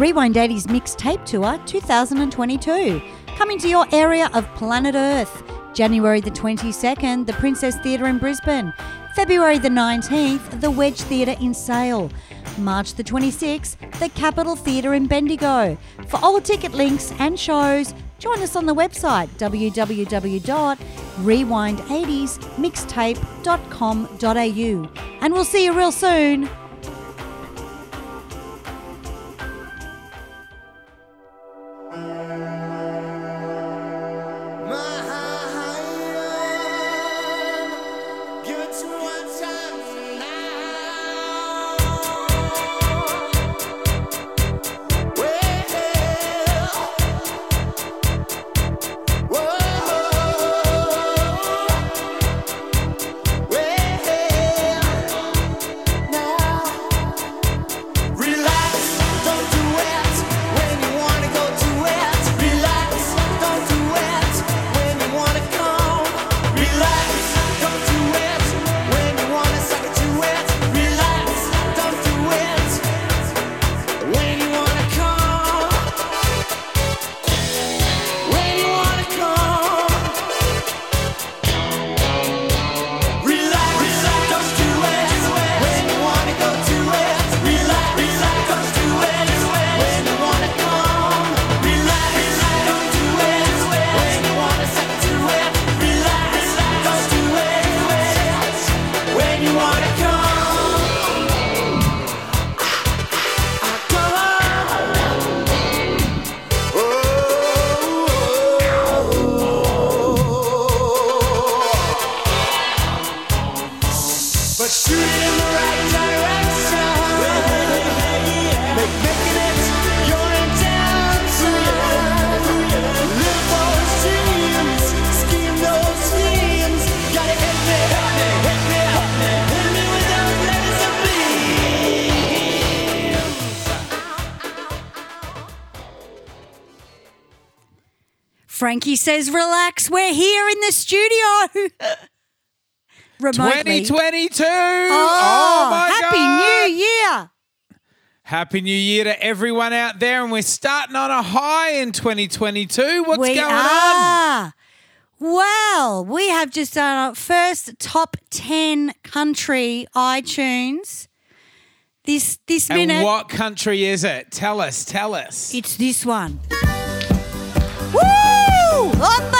Rewind 80s Mixtape Tour 2022. Coming to your area of planet Earth. January the 22nd, the Princess Theatre in Brisbane. February the 19th, the Wedge Theatre in Sale. March the 26th, the Capitol Theatre in Bendigo. For all ticket links and shows, join us on the website www.rewind80smixtape.com.au. And we'll see you real soon. Frankie says, relax, we're here in the studio. Remotely. 2022. Oh, my Happy God. New Year. Happy New Year to everyone out there. And we're starting on a high in 2022. What's we going on? Well, we have just done our first top 10 country iTunes. This this minute. And what country is it? Tell us, tell us. it's this one. Woo! Опа!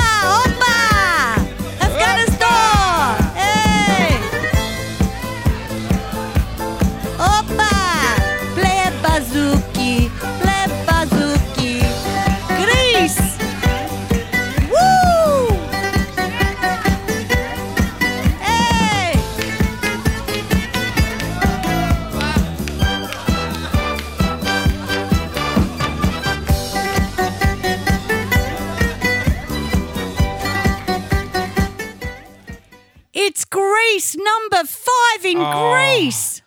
It's Greece, number five in Oh. Greece.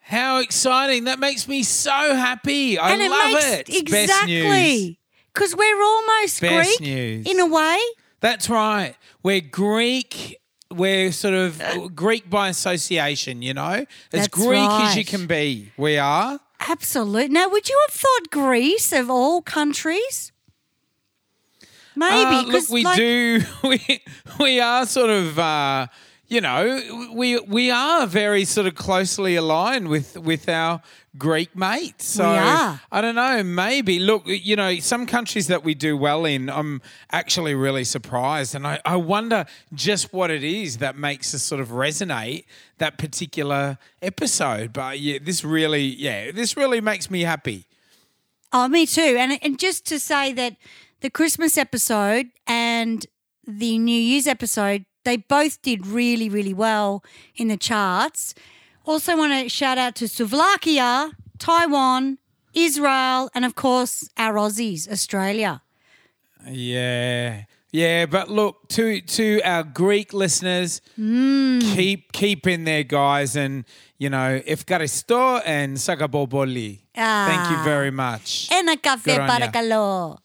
How exciting. That makes me so happy. I and it love makes it. It's Best news. exactly because we're almost Best Greek news. in a way. That's right. We're Greek. We're sort of uh. Greek by association, you know? As Greek as you can be. We are. Absolutely. Now, would you have thought Greece of all countries? Maybe Uh, look, we like, do. We we are sort of, uh, you know, we we are very sort of closely aligned with with our Greek mates. So. I don't know. Maybe look, you know, some countries that we do well in, I'm actually really surprised, and I, I wonder just what it is that makes us sort of resonate that particular episode. But yeah, this really, yeah, this really makes me happy. Oh, me too. And and just to say that the Christmas episode and the New Year's episode, they both did really, really well in the charts. Also, want to shout out to Slovakia, Taiwan, Israel, and of course our Aussies, Australia. Yeah. Yeah, but look to to our Greek listeners, Hmm. keep keep in there, guys, and you know, Efkaristo and Sagaboboli. Thank you Ah. very much. And a cafe para calor.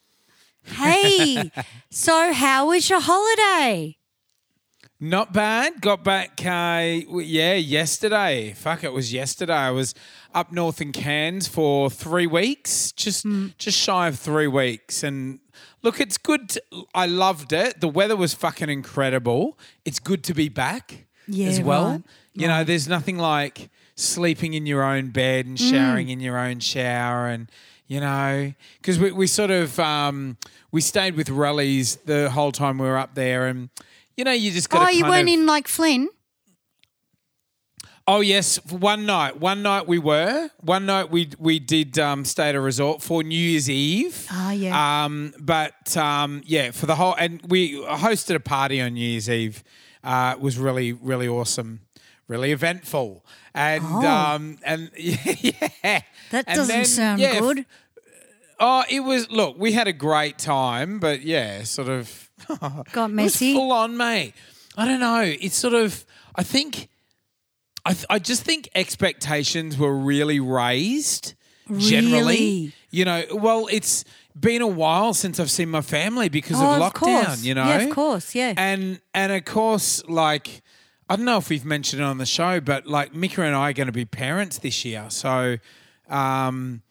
Hey, so how was your holiday? Not bad. Got back, uh, yeah, yesterday. Fuck, it was yesterday. I was up north in Cairns for three weeks, just just shy of three weeks. And look, it's good. To, I loved it. The weather was fucking incredible. It's good to be back Yeah, as well. right, You know, there's nothing like sleeping in your own bed and showering in your own shower and you know because we, we sort of um, we stayed with rallies the whole time we were up there and you know you just got Oh, you weren't in like Flynn? oh yes for one night one night we were one night we we did um, stay at a resort for new year's eve Ah, yeah. um, but um, yeah for the whole and we hosted a party on new year's eve uh, it was really really awesome really eventful and Oh. um, and yeah that And doesn't then, sound yeah, good. Oh, it was. Look, we had a great time, but yeah, sort of Got it was messy. full on, mate. I don't know. It's sort of. I think. I th- I just think expectations were really raised. Generally, Really? you know. Well, it's been a while since I've seen my family because Oh, of of lockdown. course. You know. Yeah, of course, yeah. And and of course, like. I don't know if we've mentioned it on the show, but like Mika and I are going to be parents this year. So, um,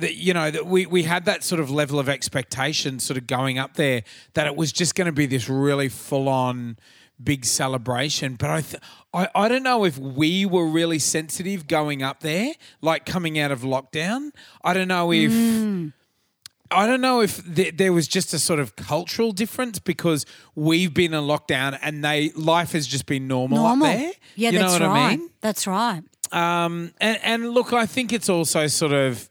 you know that we we had that sort of level of expectation sort of going up there that it was just going to be this really full on big celebration. But I, th- I I don't know if we were really sensitive going up there like coming out of lockdown. I don't know if I don't know if th- there was just a sort of cultural difference because we've been in lockdown and they life has just been normal, Normal. up there. Yeah, you that's know what right. I mean? That's right. Um, and, and look, I think it's also sort of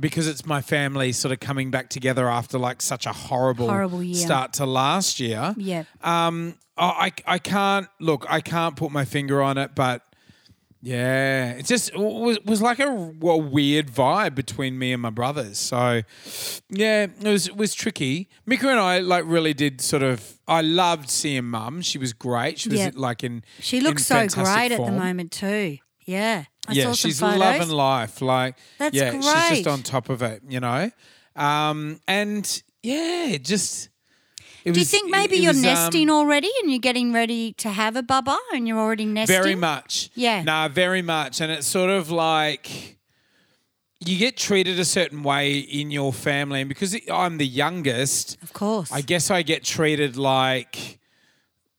because it's my family sort of coming back together after like such a horrible, Horrible year. start to last year. Yeah. Um, I, I I can't look. I can't put my finger on it, but yeah, it just was was like a, a weird vibe between me and my brothers. So yeah, it was it was tricky. Mika and I like really did sort of. I loved seeing Mum. She was great. She was like in. She in looks so fantastic great at the moment too. Yeah. I yeah, she's photos. loving life. Like, That's yeah, she's just on top of it, you know. Um, and yeah, just. Do you think maybe you're was, um, nesting already and you're getting ready to have a bubba and you're already nesting? Very much. Yeah. No, very much. And it's sort of like you get treated a certain way in your family. And because I'm the youngest, Of course. I guess I get treated like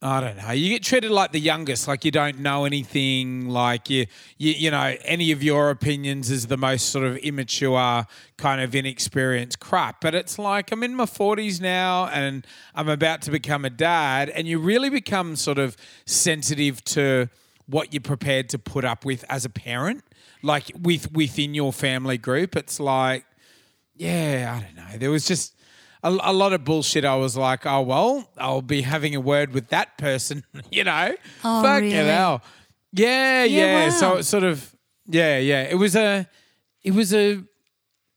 I don't know. You get treated like the youngest, like you don't know anything, like you, you, you know, any of your opinions is the most sort of immature, kind of inexperienced crap. But it's like I'm in my 40s now, and I'm about to become a dad, and you really become sort of sensitive to what you're prepared to put up with as a parent, like with within your family group. It's like yeah, I don't know. There was just a, a lot of bullshit. I was like, oh well, I'll be having a word with that person, you know. Oh, Fucking really? hell. Yeah, yeah. Yeah, So wow. it sort of, yeah, yeah. It was a, it was a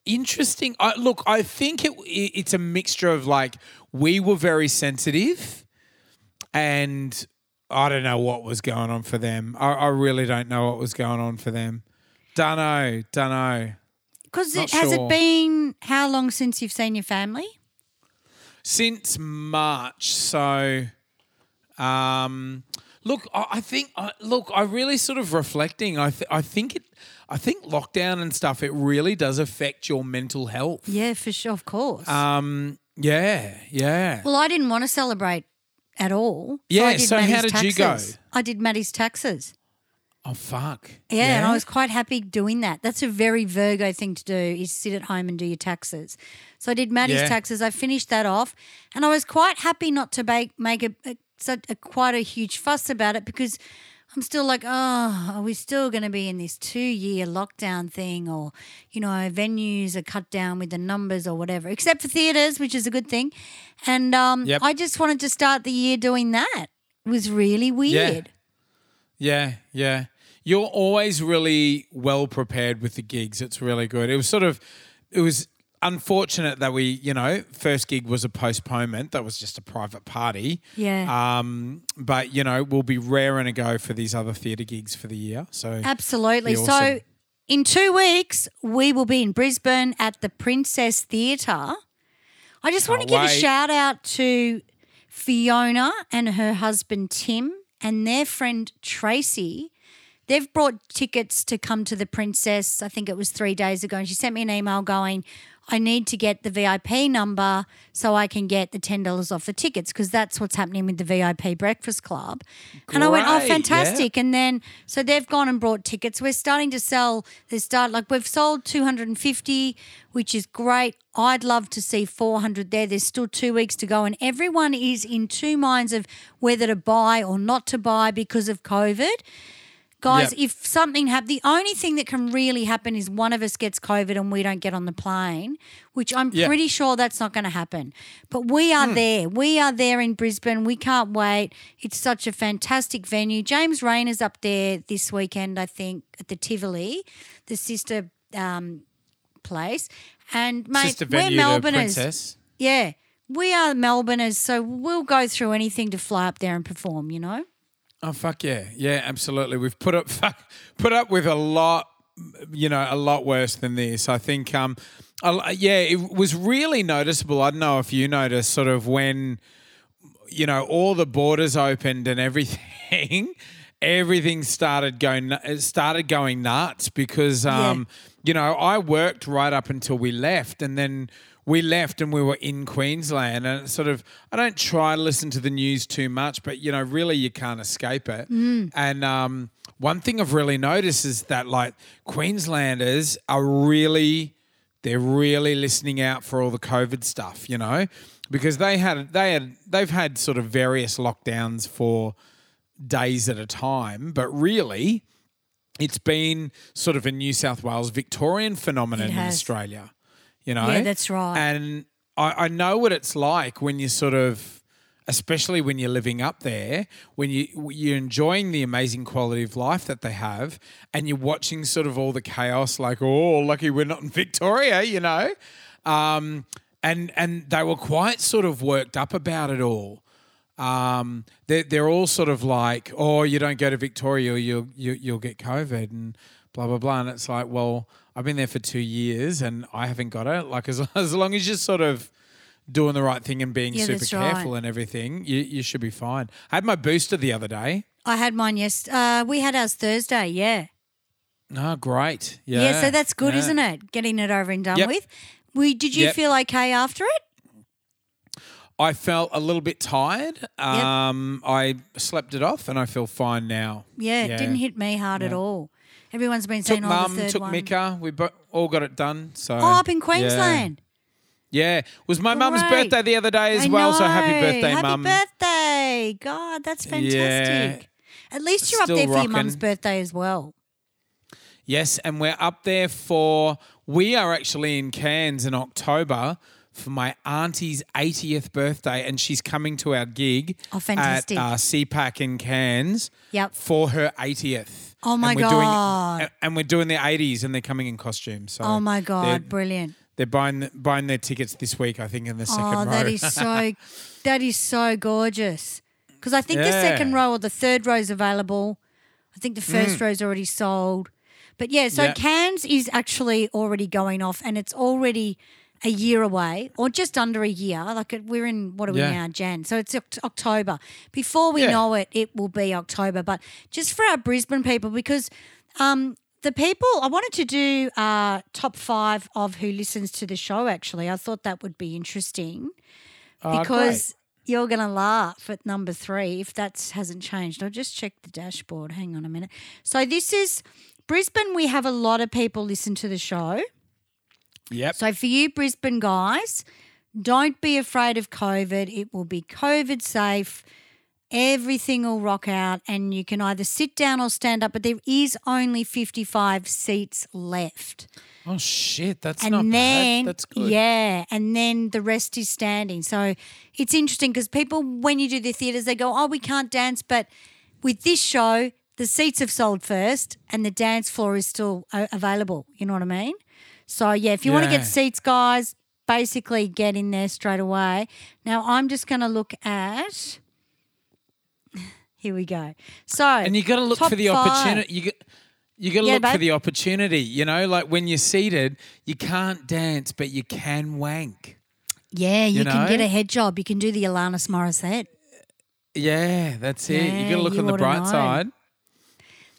interesting. I, look, I think it, it it's a mixture of like we were very sensitive, and I don't know what was going on for them. I, I really don't know what was going on for them. Dunno, dunno. Because has sure. it been how long since you've seen your family? Since March. So, um, look, I, I think, I, look, I really sort of reflecting. I, th- I think it, I think lockdown and stuff. It really does affect your mental health. Yeah, for sure, of course. Um, yeah, yeah. well, I didn't want to celebrate at all. Yeah, I did so how did you go? taxes. I did Maddie's taxes. Oh fuck. Yeah, and I was quite happy doing that. That's a very Virgo thing to do is sit at home and do your taxes. So I did Maddie's Yeah. taxes. I finished that off, and I was quite happy not to make make a, a, a quite a huge fuss about it because I'm still like, oh, are we still going to be in this two year lockdown thing, or you know, venues are cut down with the numbers or whatever, except for theaters, which is a good thing. And um, Yep. I just wanted to start the year doing that. It was really weird. Yeah, yeah. You're always really well prepared with the gigs. It's really good. It was sort of, it was unfortunate that we, you know, first gig was a postponement. That was just a private party. Yeah. Um, but you know, we'll be raring to go for these other theatre gigs for the year. So Absolutely. Be So in two weeks, we will be in Brisbane at the Princess Theatre. I just want to Can't give a shout out to Fiona and her husband Tim and their friend Tracy. They've brought tickets to come to the princess. I think it was three days ago, and she sent me an email going, I need to get the VIP number so I can get the ten dollars off the tickets because that's what's happening with the VIP Breakfast Club. And I went, oh, Great, yeah. fantastic! And then so they've gone and brought tickets. We're starting to sell. They start like we've sold two hundred and fifty, which is great. I'd love to see four hundred there. There's still two weeks to go, and everyone is in two minds of whether to buy or not to buy because of COVID. Guys, Yep. if something happens, the only thing that can really happen is one of us gets COVID and we don't get on the plane, which I'm Yeah. pretty sure that's not going to happen. But we are there. We are there in Brisbane. We can't wait. It's such a fantastic venue. James Reyne's up there this weekend, I think, at the Tivoli, the sister um, place. And mate, Sister we're venue to Melbourners. Princess. Yeah, we are Melbourneers, so we'll go through anything to fly up there and perform. You know. Oh fuck yeah, yeah, absolutely. We've put up fuck, put up with a lot, you know, a lot worse than this. I think, um, a- yeah, it was really noticeable. I don't know if you noticed, sort of when, you know, all the borders opened and everything. Everything started going started going nuts because um, you know I worked right up until we left, and then we left and we were in Queensland, and it's sort of I don't try to listen to the news too much, but you know really you can't escape it. And um, one thing I've really noticed is that like Queenslanders are really they're really listening out for all the COVID stuff, you know, because they had they had they've had sort of various lockdowns for days at a time, but really it's been sort of a New South Wales Victorian phenomenon in. Australia. You know? Yeah, that's right. And I, I know what it's like when you sort of especially when you're living up there, when you you're enjoying the amazing quality of life that they have, and you're watching sort of all the chaos, like oh, lucky we're not in Victoria, you know, um, and and they were quite sort of worked up about it all. Um, they're they're all sort of like, oh, you don't go to Victoria, or you'll you, you'll get COVID and blah blah blah, and it's like, well, I've been there for two years and I haven't got it. Like as as long as you're sort of doing the right thing and being Yeah, super that's right. careful and everything, you, you should be fine. I had my booster the other day. I had mine yes. Uh, we had ours Thursday. Yeah. Oh, great. Yeah. Yeah, so that's good, Yeah. isn't it? Getting it over and done Yep. with. We did you Yep. feel okay after it? I felt a little bit tired. Um, I slept it off and I feel fine now. Yeah, it didn't hit me hard at all. Everyone's been Took saying, "Oh, mum, the third took one." Mika. We bo- all got it done. So Oh, up in. Queensland. Yeah, it was my mum's birthday the other day as I well. So happy birthday, Happy mum. Happy birthday. God, that's fantastic. At least you're up Still there for your mum's birthday as well. Yes, and we're up there for. We are actually in Cairns in October for my auntie's 80th birthday, and she's coming to our gig Oh, fantastic. at uh, CPAC in Cairns. Yep. For her 80th. Oh, my and we're God. Doing, and we're doing the 80s, and they're coming in costume. So Oh my God, brilliant. they're buying buying their tickets this week, I think, in the second Oh, row. that is so that is so gorgeous. Because I think the second row or the third row is available. I think the first row's already sold. But yeah, so Mm. Yeah. Cairns is actually already going off and it's already a year away or just under a year. Like we're in, what are we Yeah. now, Jan? So it's October. Before we Yeah. know it, it will be October. But just for our Brisbane people, because um, the people, I wanted to do uh, top five of who listens to the show actually. I thought that would be interesting Oh, because you're going to laugh at number three if that hasn't changed. I'll just check the dashboard. Hang on a minute. So this is Brisbane. We have a lot of people listen to the show. Yep. So for you Brisbane guys, don't be afraid of COVID. It will be COVID safe. Everything will rock out and you can either sit down or stand up, but there is only 55 seats left. Oh shit, that's and not then bad. That's good. yeah, and then the rest is standing. So it's interesting because people, when you do the theatres, they go, "Oh, we can't dance," but with this show, the seats have sold first, and the dance floor is still available. You know what I mean? So yeah, if you want to Yeah. get seats, guys, basically get in there straight away. Now I'm just going to look at. Here we go. So And you got to look top for the five. opportunity. You got, you got to Yeah, look for babe. the opportunity. You know, like when you're seated, you can't dance, but you can wank. Yeah, you, can get a head job. You can do the Alanis Morissette. Yeah, that's it. you Yeah, got to look you on the oughta bright know. side.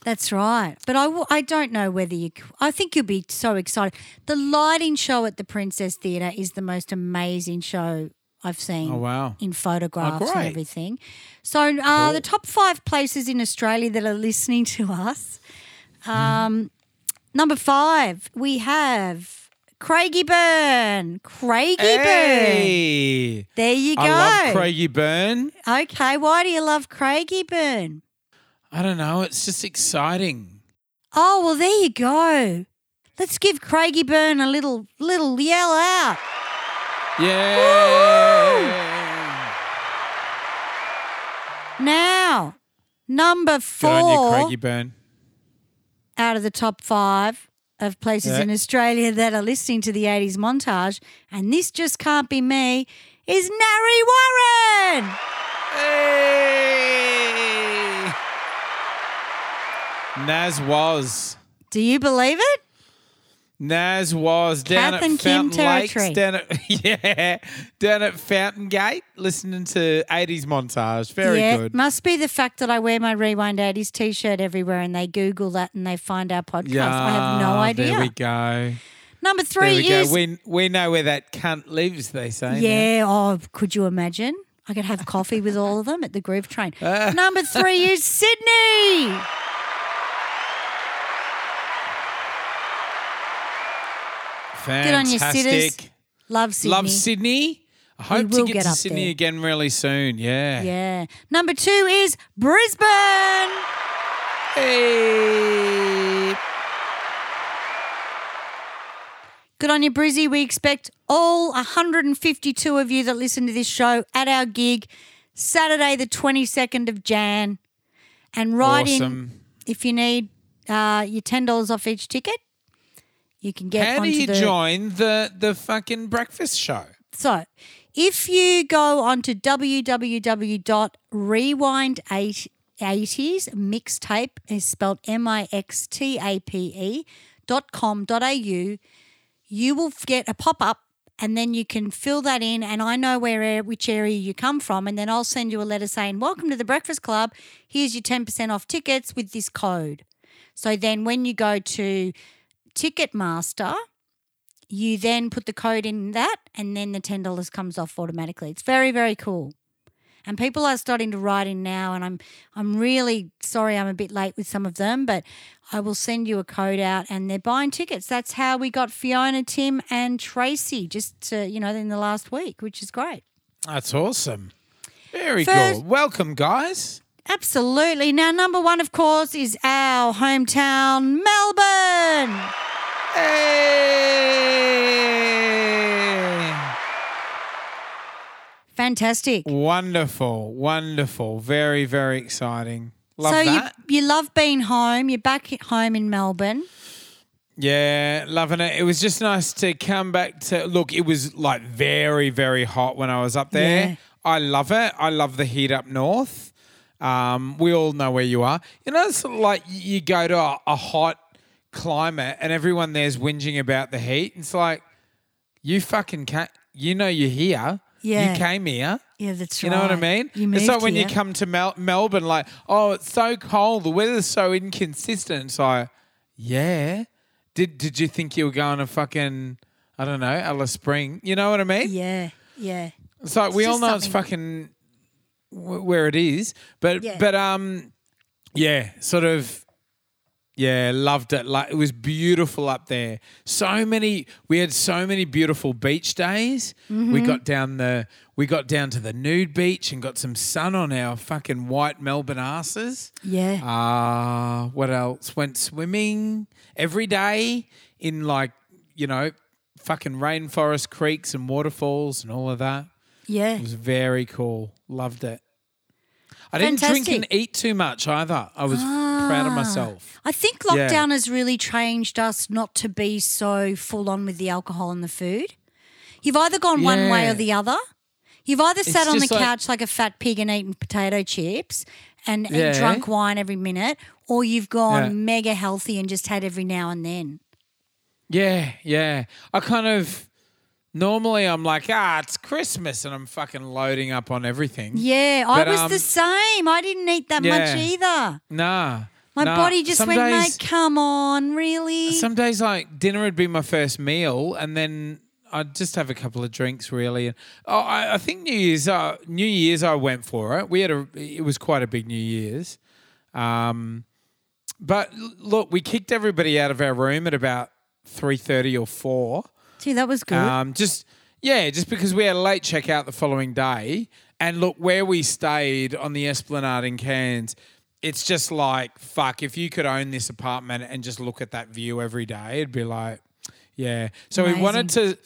That's right. But I, w- I don't know whether you. I think you'll be so excited. The lighting show at the Princess Theatre is the most amazing show I've seen. Oh, wow. In photographs and everything. So uh, the top five places in Australia that are listening to us. Um, number five, we have Craigieburn. Craigie Burn. There you go. I love Craigieburn. Okay, why do you love Craigieburn? I don't know. It's just exciting. Oh well, there you go. Let's give Craigieburn a little little yell out. Yeah. Now, number Good four on you, Craigieburn. out of the top five of places Yeah. in Australia that are listening to the 80s montage, and this just can't be me, is Narre Warren. Hey. Naz was. Do you believe it? Naz was down Kath at and Kim Fountain Lakes, territory. down at yeah, down at Fountain Gate, listening to '80s montage. Very yeah, good. must be the fact that I wear my Rewind 80s t shirt everywhere and they Google that and they find our podcast. I have no idea. There we go. Number There three we is go. We we know where that cunt lives. They say. now. Yeah. Oh, could you imagine? I could have coffee with all of them at the Groove Train. Number three is Sydney. Good on you, Fantastic. sitters. Love Sydney. Love Sydney. I hope to get, get to Sydney there. again really soon. Yeah. Yeah. Number two is Brisbane. Hey. Good on you, Brizzy. We expect all 152 of you that listen to this show at our gig Saturday, the 22nd of Jan. And write in if you need uh, your $10 off each ticket. You can get How do you the join the the fucking breakfast show? So, if you go onto www.rewind80s mixtape is spelled M I X T A P E dot com dot au, you will get a pop up and then you can fill that in and I know where eh, which area you come from and then I'll send you a letter saying welcome to the Breakfast Club. Here's your 10% off tickets with this code. So then when you go to Ticketmaster, you then put the code in that and then the $10 comes off automatically. It's very, very cool. And people are starting to write in now and I'm I'm really sorry I'm a bit late with some of them, but I will send you a code out and they're buying tickets. That's how we got Fiona, Tim and Tracy just uh, you know in the last week, which is great. That's awesome. Very First- good. Welcome, guys. Absolutely. Now number 1 of course is our hometown Melbourne. Hey. Fantastic. Wonderful, wonderful. Very, very exciting. Love so that. you you love being home. You're back at home in Melbourne. Yeah, loving it. It was just nice to come back to look. It was like very, very hot when I was up there. Yeah. I love it. I love the heat up north. Um, we all know where you are. You know, it's like you go to a, a hot climate and everyone there's whinging about the heat. It's like you fucking can't. You know you're here. Yeah. You came here. Yeah, that's You right. You know what I mean? You it's like when here. you come to Mel- Melbourne, like, oh, it's so cold. The weather's so inconsistent. It's like, yeah. Did Did you think you were going to fucking, I don't know, Alice Spring? You know what I mean? Yeah, yeah. It's like we all know it's fucking w- where it is, but Yeah. but um, yeah, sort of. Yeah, loved it. Like it was beautiful up there. So many we had so many beautiful beach days. Mm-hmm. We got down the we got down to the nude beach and got some sun on our fucking white Melbourne asses. Yeah. Uh what else? Went swimming every day in like, you know, fucking rainforest creeks and waterfalls and all of that. Yeah. It was very cool. Loved it. I didn't drink and eat too much either. I was proud of ah. myself. I think Yeah. lockdown has really changed us not to be so full on with the alcohol and the food. You've either gone one way or the other. You've either sat on the like- couch like a fat pig and eaten potato chips and, and drunk wine every minute, or you've gone Yeah. mega healthy and just had every now and then. Yeah, yeah. I kind of Normally, I'm like, ah, it's Christmas, and I'm fucking loading up on everything. Yeah, I was um, the same. I didn't eat that Yeah. much either. Nah. My nah. body just Some went, days, mate, come on, really? Some days, like dinner would be my first meal, and then I'd just have a couple of drinks, really. And oh, I, I think New Year's, uh, New Year's, I went for it. We had a, it was quite a big New Year's. Um, but l- look, we kicked everybody out of our room at about three thirty or four. Gee, that was good. Um, just yeah, just because we had a late checkout the following day, and look where we stayed on the Esplanade in Cairns. It's just like fuck. If you could own this apartment and just look at that view every day, it'd be like, yeah. So we wanted to.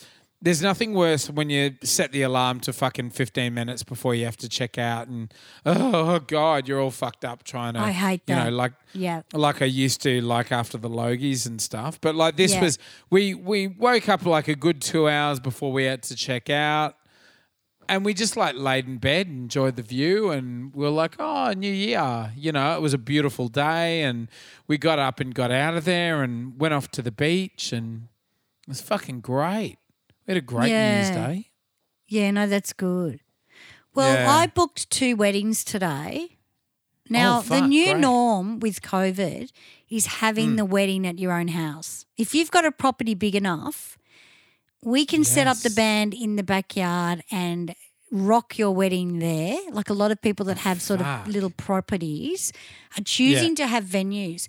There's nothing worse when you set the alarm to fucking 15 minutes before you have to check out, and oh, oh god, you're all fucked up trying to. I hate You that. know, like yeah. like I used to, like after the Logies and stuff. But like this Yeah. was, we we woke up like a good two hours before we had to check out, and we just like laid in bed, enjoyed the view, and we are like, oh, New Year, you know, it was a beautiful day, and we got up and got out of there and went off to the beach, and it was fucking great. Had a great New Year's Day. Eh? Yeah, no, that's good. Well, Yeah. I booked two weddings today. Now, Oh, the new great. Norm with COVID is having hmm. the wedding at your own house. If you've got a property big enough, we can set up the band in the backyard and rock your wedding there. Like a lot of people that oh, have sort Fuck. of little properties are choosing to have venues.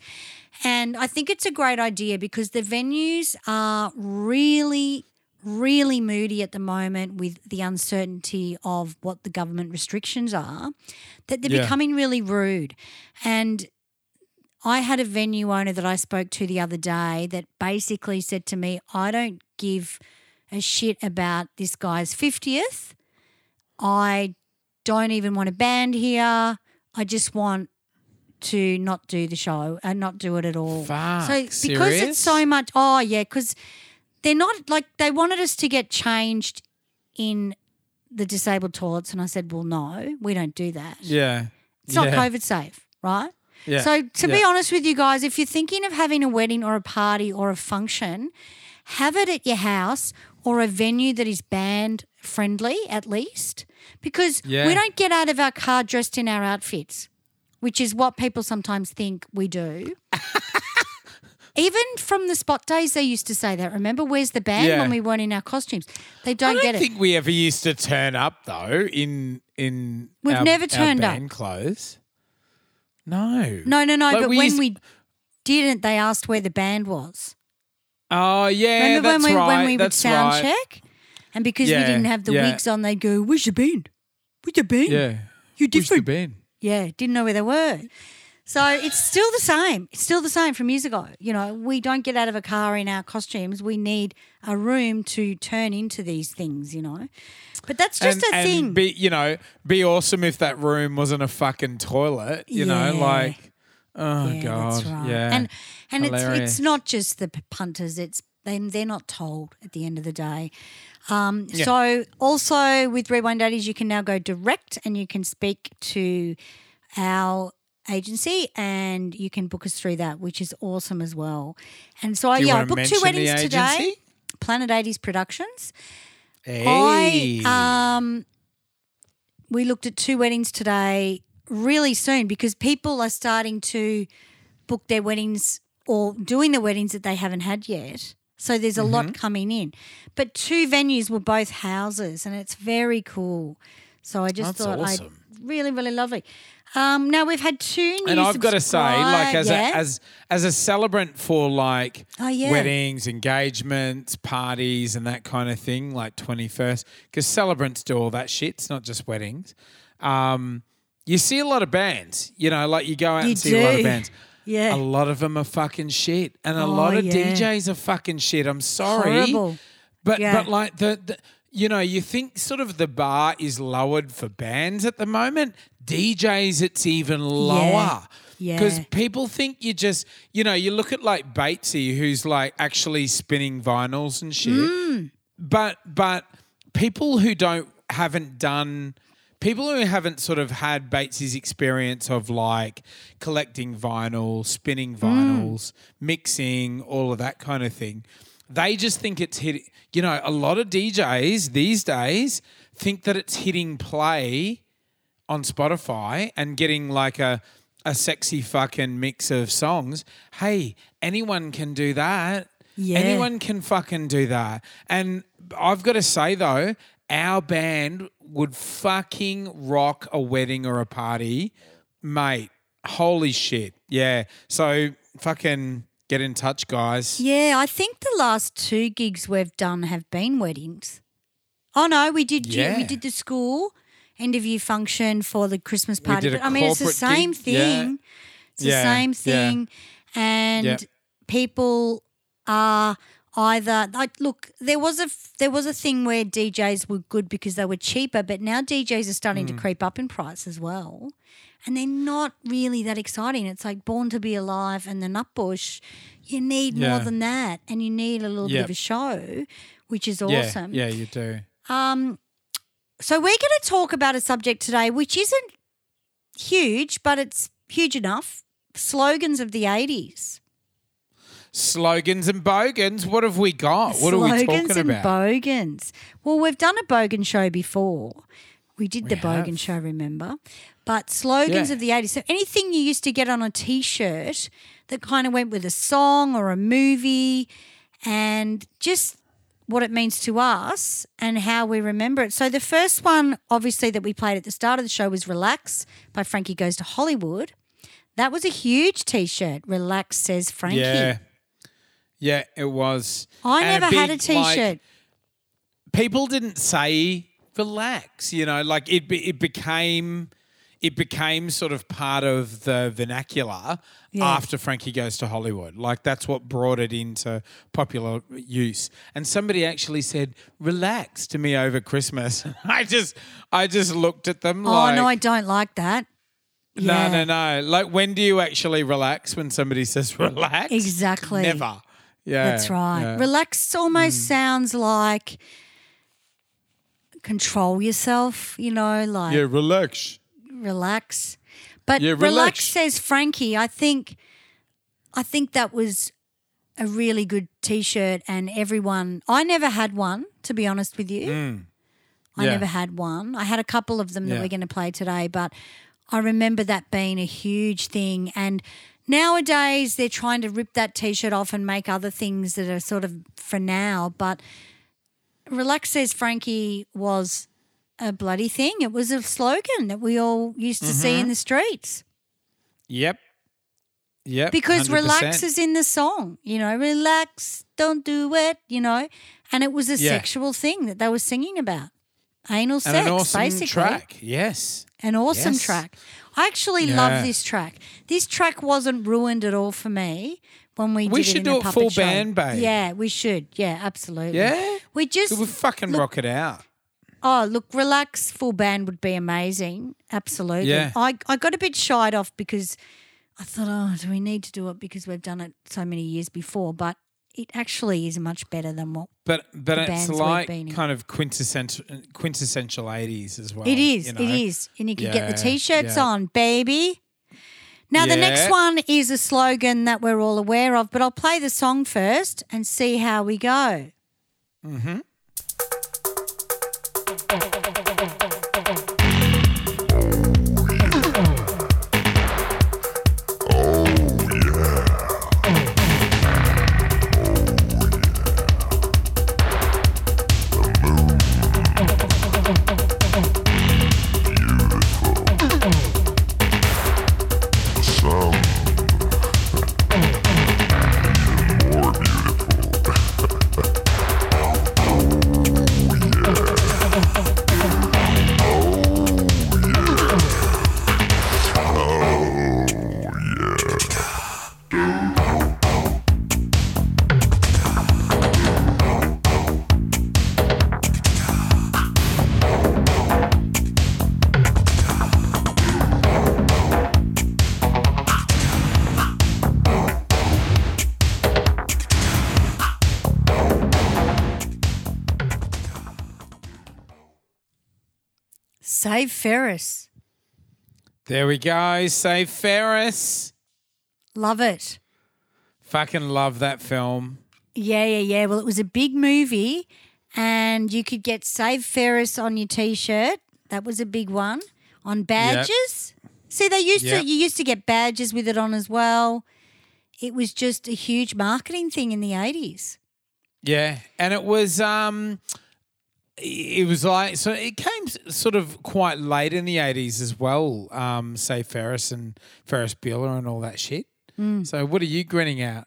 And I think it's a great idea because the venues are really, really moody at the moment with the uncertainty of what the government restrictions are, that they're Yeah. becoming really rude. And I had a venue owner that I spoke to the other day that basically said to me, I don't give a shit about this guy's 50th. I don't even want a band here. I just want to not do the show and not do it at all. Fuck, so because serious? it's so much, oh yeah, because they're not like they wanted us to get changed in the disabled toilets, and I said, well, no, we don't do that. Yeah, It's not yeah. COVID safe, right? Yeah. So to be honest with you guys, if you're thinking of having a wedding or a party or a function, have it at your house or a venue that is band friendly at least, because Yeah. we don't get out of our car dressed in our outfits, which is what people sometimes think we do. Even from the spot days, they used to say that. Remember, where's the band Yeah. when we weren't in our costumes? They don't, get it. I don't get it. think we ever used to turn up though in in We've our- never our turned up. band clothes. No. No, no, no. Like, but we when used- we didn't, they asked where the band was. Oh yeah, Remember that's when we right. when we would that's sound right. check, and because we Yeah, didn't have the yeah. wigs on, they'd go, "Where's your band? Where's your band? Yeah, You're Where's the different." band? Yeah, didn't know where they were. So it's still the same. It's still the same from years ago. You know, we don't get out of a car in our costumes. We need a room to turn into these things. You know, but that's just and, a and thing. Be you know, be awesome if that room wasn't a fucking toilet. You know, like oh yeah, god, that's right. yeah, And and it's Hilarious. it's not just the punters. It's they they're not told at the end of the day. Um, Yeah. So also with Rewind 80s, you can now go direct and you can speak to our agency and you can book us through that, which is awesome as well. And so you yeah, I booked two weddings today. Planet 80s Productions. Hey. I um we looked at two weddings today really soon because people are starting to book their weddings or doing the weddings that they haven't had yet. So there's a Mm-hmm. lot coming in. But two venues were both houses and it's very cool. So I just That's thought I awesome. really, really lovely. Um, now we've had two new and I've got to say, like as yeah? a as as a celebrant for like Oh, yeah. weddings, engagements, parties, and that kind of thing, like twenty first, because celebrants do all that shit. It's not just weddings. Um, you see a lot of bands, you know, like you go out You and see a lot of bands. Yeah. A lot of them are fucking shit, and a Oh, lot of yeah. DJs are fucking shit. I'm sorry, Horrible. but but like the, the you know you think sort of the bar is lowered for bands at the moment. DJs it's even lower. Yeah. Because people think you just, you know, you look at like Batesy, who's like actually spinning vinyls and shit. Mm. But but people who don't haven't done people who haven't sort of had Batesy's experience of like collecting vinyl, spinning Mm. vinyls, mixing, all of that kind of thing. they just think it's hit. You know, a lot of DJs these days think that it's hitting play on Spotify and getting like a a sexy fucking mix of songs. Hey, anyone can do that. Yeah. Anyone can fucking do that. And I've got to say though, our band would fucking rock a wedding or a party, mate. Holy shit. Yeah. So fucking get in touch, guys. Yeah, I think the last two gigs we've done have been weddings. Oh no, we did Yeah. we did the school interview function for the Christmas We party. But I mean, it's the same gig. Yeah. thing. It's Yeah, the same thing, and people are either like look. There was a there was a thing where DJs were good because they were cheaper, but now DJs are starting Mm. to creep up in price as well. And they're not really that exciting. It's like Born to Be Alive and the Nutbush. You need more than that, and you need a little bit of a show, which is awesome. Yeah, you do. Um, so we're going to talk about a subject today, which isn't huge, but it's huge enough. Slogans of the eighties. Slogans and bogans. What have we got? What are we Slogans talking and about? bogans. Well, we've done a bogan show before. We did the We bogan show, remember? But slogans Yeah. of the eighties. So anything you used to get on a T-shirt that kind of went with a song or a movie, and just what it means to us and how we remember it. So the first one, obviously, that we played at the start of the show was "Relax" by Frankie Goes to Hollywood. That was a huge T-shirt. "Relax" says Frankie. Yeah. Yeah, it was. I And never had a big, like, T-shirt. people didn't say relax, you know, like it be, it became it became sort of part of the vernacular Yeah. after Frankie goes to Hollywood. Like that's what brought it into popular use. And somebody actually said relax to me over Christmas. I just I just looked at them oh like no, I don't like that. no, Yeah. no, no. Like when do you actually relax when somebody says relax? Exactly. Never. Yeah. That's right. yeah. Mm. Relax almost sounds like control yourself, you know, like yeah, relax. Relax. But Yeah, relax. relax. says Frankie. I think I think that was a really good t-shirt and everyone I never had one to be honest with you. I Mm. Yeah. never had one. I had a couple of them that we're going to play today, but I remember that being a huge thing and nowadays they're trying to rip that t-shirt off and make other things that are sort of for now, but Relax says Frankie was a bloody thing. It was a slogan that we all used to see Mm-hmm. in the streets Yep. Yep. because 100%. relax is in the song, you know, relax, don't do it, you know, and it was a Yeah. sexual thing that they were singing about. Anal and sex, an awesome basically. track. Yes. An awesome Yes. track. I actually Yeah. love this track. This track wasn't ruined at all for me when we, We did should it in do a it full show. band, babe. Yeah, we should. Yeah, absolutely. Yeah. We just We fucking look- rock it out. Oh, look, relax full band would be amazing. Absolutely. Yeah. I, I got a bit shied off because I thought, oh, do we need to do it because we've done it so many years before? But it actually is much better than what But but it's like kind of quintessential quintessential eighties as well. it is. you know? is. And you can get the t shirts yeah. on, baby. Now, the next one is a slogan that we're all aware of, but I'll play the song first and see how we go. Mm-hmm. Save Ferris. There we go. Save Ferris. Love it. Fucking love that film. Yeah, yeah, yeah. Well, it was a big movie, and you could get Save Ferris on your T-shirt. That was a big one. On badges. See, they used Yep. to. You used to get badges with it on as well. It was just a huge marketing thing in the eighties. Yeah, and it was um, it was like so it came sort of quite late in the eighties as well. Um, say Ferris and Ferris Bueller and all that shit. So what are you grinning at?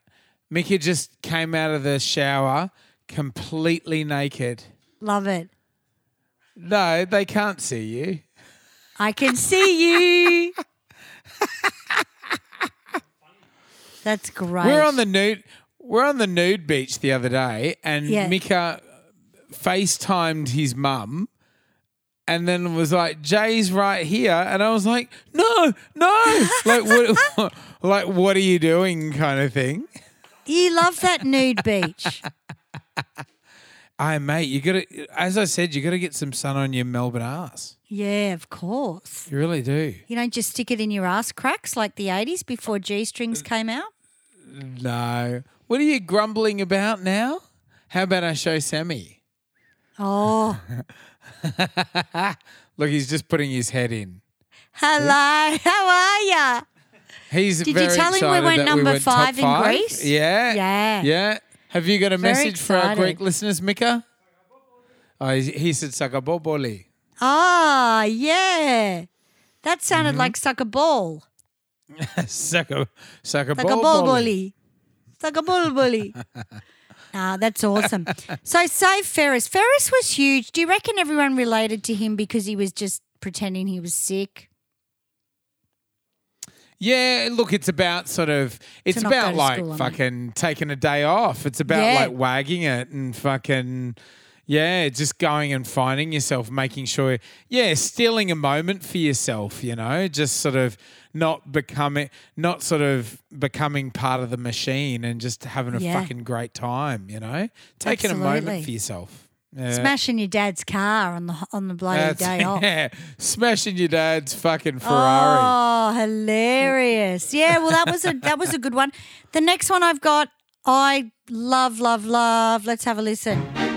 Mickey just came out of the shower completely naked. Love it. No, they can't see you. I can see you. That's great. We're on the nude. We're on the nude beach the other day, and Yeah. Mika FaceTimed his mum, and then was like, "Jay's right here," and I was like, "No, no!" like what? like what are you doing? Kind of thing. You love that nude beach. Aye, mate, you gotta. As I said, you gotta get some sun on your Melbourne ass. Yeah, of course. You really do. You don't just stick it in your ass cracks like the 80s before G strings came out. No. What are you grumbling about now? How about I show Sammy? Oh, Look, he's just putting his head in. hello. How are ya? He's Did you tell him we excited went number went top five in five. Greece? Yeah. Yeah. Yeah. Have you got a Very message for our. Greek listeners, Mika? Oh, he he said Sakaboboli. Ah, yeah. That sounded Mm-hmm. like suck a ball. Saka Suck a ball Sakaboboli. bully. Suck a ball bully. Ah, that's awesome. So save Ferris. Ferris was huge. Do you reckon everyone related to him because he was just pretending he was sick? Yeah, look, it's about sort of, it's not go about to like school, I mean. fucking taking a day off. It's about Yeah. like wagging it and fucking, yeah, just going and finding yourself, making sure, yeah, stealing a moment for yourself, you know, just sort of not becoming, not sort of becoming part of the machine and just having a Yeah. fucking great time, you know, taking a moment for yourself. Yeah. Smashing your dad's car on the on the bloody That's- day off. Yeah, smashing your dad's fucking Ferrari. Oh, hilarious! Yeah, well, that was a that was a good one. The next one I've got, I love, love, love. Let's have a listen.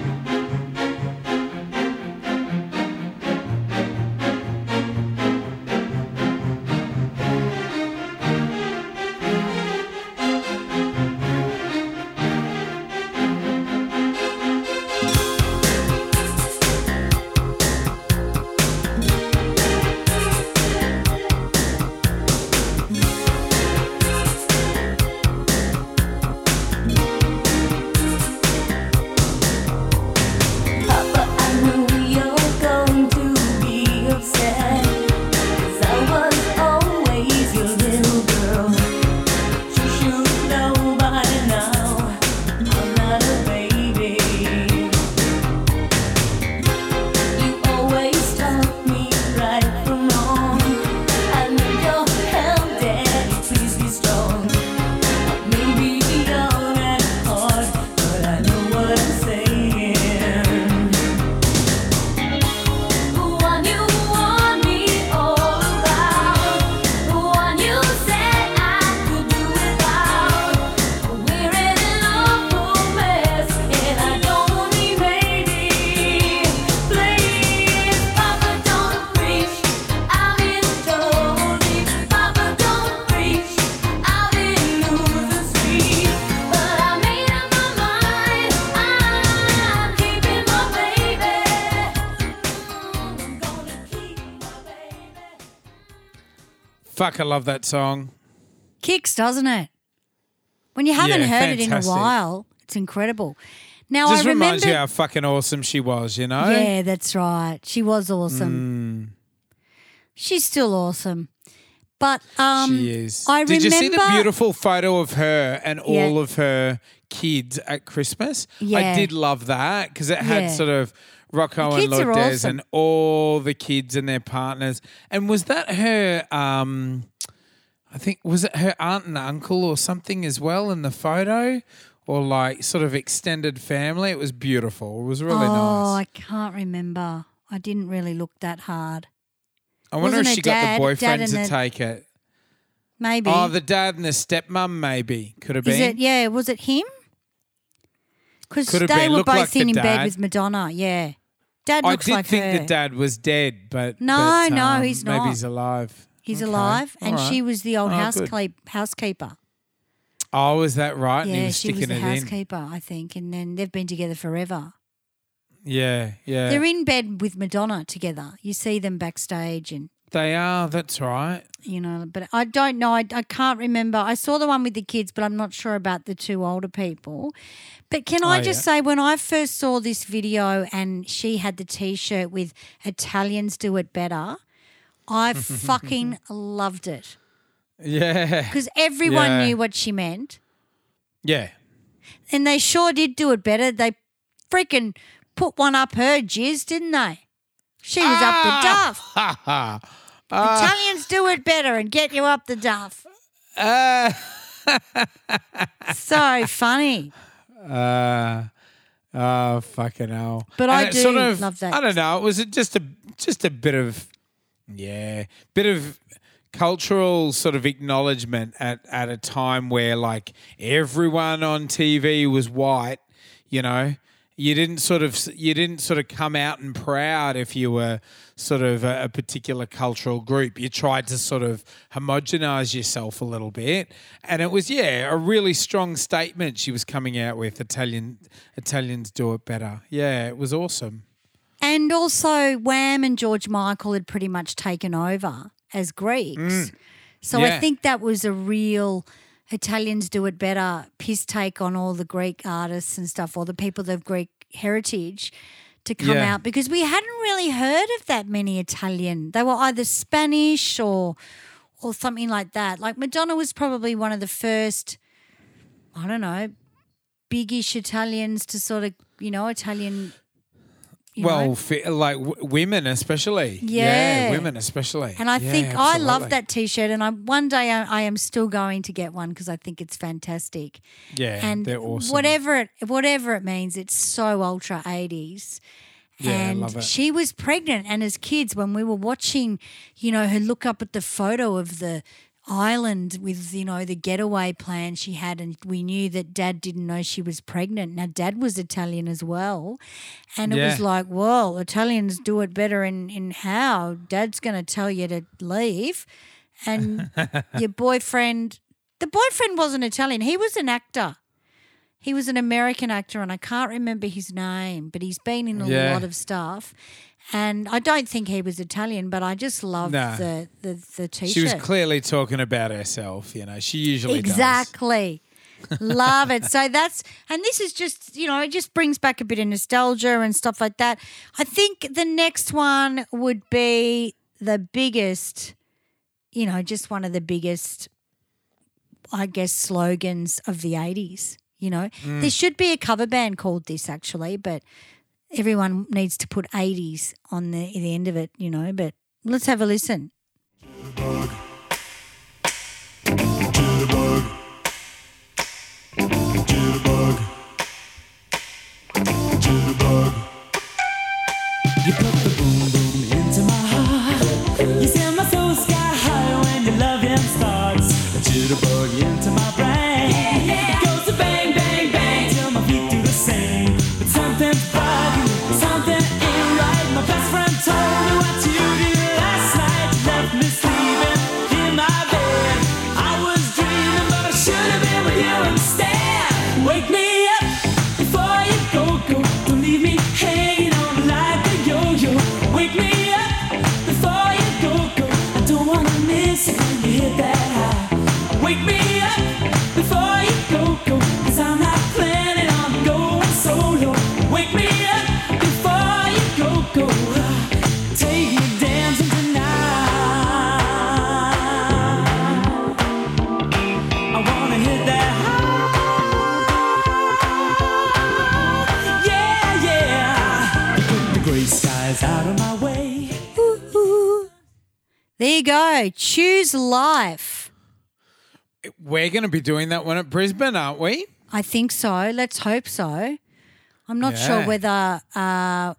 Fuck, I love that song. Kicks, doesn't it? When you haven't Yeah, heard it in a fantastic. while, it's incredible. Now Just I reminds remember. you how fucking awesome she was, you know? yeah, that's right. She was awesome. She's still awesome. But um, she is. I Did you see the beautiful photo of her and Yeah. all of her kids at Christmas? Yeah. I did love that because it had Yeah. sort of Rocco and Lourdes awesome. and all the kids and their partners. And was that her? Um, I think was it her aunt and uncle or something as well in the photo, or like sort of extended family. It was beautiful. It was really oh, nice. Oh, I can't remember. I didn't really look that hard. I wonder wasn't if she got dad- the dad boyfriend to the- take it. Maybe. Oh, the dad and the stepmom maybe could have Is been. it? Yeah. Was it him? Because they been. were Looked both like the in bed with Madonna. Yeah, Dad I looks did like think her. the dad was dead, but No, but, no, um, he's not. maybe he's alive. He's Okay. alive, All and right. she was the old Oh, housekeeper. Oh, is that right? and he Yeah, was she was sticking the it in. housekeeper, I think, and then they've been together forever. Yeah, yeah. They're in bed with Madonna together. You see them backstage, and They are. That's right. you know, but I don't know. I, I can't remember. I saw the one with the kids, but I'm not sure about the two older people. But can I Oh, just yeah. say, when I first saw this video and she had the t shirt with Italians do it better, I fucking loved it Yeah, because everyone Yeah. knew what she meant. yeah. And they sure did do it better. They freaking put one up her jizz, didn't they? She was up the duff. Ha ha. Italians do it better and get you up the duff. Uh, So funny. uh, oh fucking hell! But And I do sort of, love that. I don't know. Was it just a just a bit of yeah, bit of cultural sort of acknowledgement at at a time where like everyone on TV was white, you know. You didn't sort of you didn't sort of come out and proud if you were sort of a, a particular cultural group. You tried to sort of homogenize yourself a little bit, and it was yeah a really strong statement she was coming out with. Italian Italians do it better. Yeah, it was awesome. And also, Wham and George Michael had pretty much taken over as Greeks. So I Mm. Think that was a real Italians do it better piss take on all the Greek artists and stuff, or the people of Greek heritage to come Yeah. out because we hadn't really heard of that many Italian. They were either Spanish or or something like that. Like Madonna was probably one of the first, I don't know, biggish Italians to sort of, you know, Italian. Well, like w- women especially. Yeah. women especially. And I Yeah, think I love that T-shirt, and I one day I, I am still going to get one because I think it's fantastic. Yeah, and they're awesome. whatever it whatever it means, it's so ultra eighties. Yeah, I and love it. she was pregnant, and as kids, when we were watching, you know, her look up at the photo of the island with you know the getaway plan she had and we knew that dad didn't know she was pregnant. Now dad was italian as well. And it was like well italians do it better in in how? Dad's going to tell you to leave. And your boyfriend the boyfriend wasn't italian. He was an actor. He was an american actor and i can't remember his name but he's been in a Yeah. lot of stuff and I don't think he was Italian, but I just love Nah. the, the the t-shirt. She was clearly talking about herself. You know, she usually does. Exactly. Love it. So that's, and this is just, you know, it just brings back a bit of nostalgia and stuff like that. I think the next one would be the biggest, you know, just one of the biggest, I guess, slogans of the 80s. You know, Mm. there should be a cover band called this actually, but everyone needs to put 80s on the, the end of it, you know. But let's have a listen. It when you hit that high. Wake me go. Choose life. We're going to be doing that one at Brisbane, aren't we? I think so. Let's hope so. I'm not sure whether. Uh,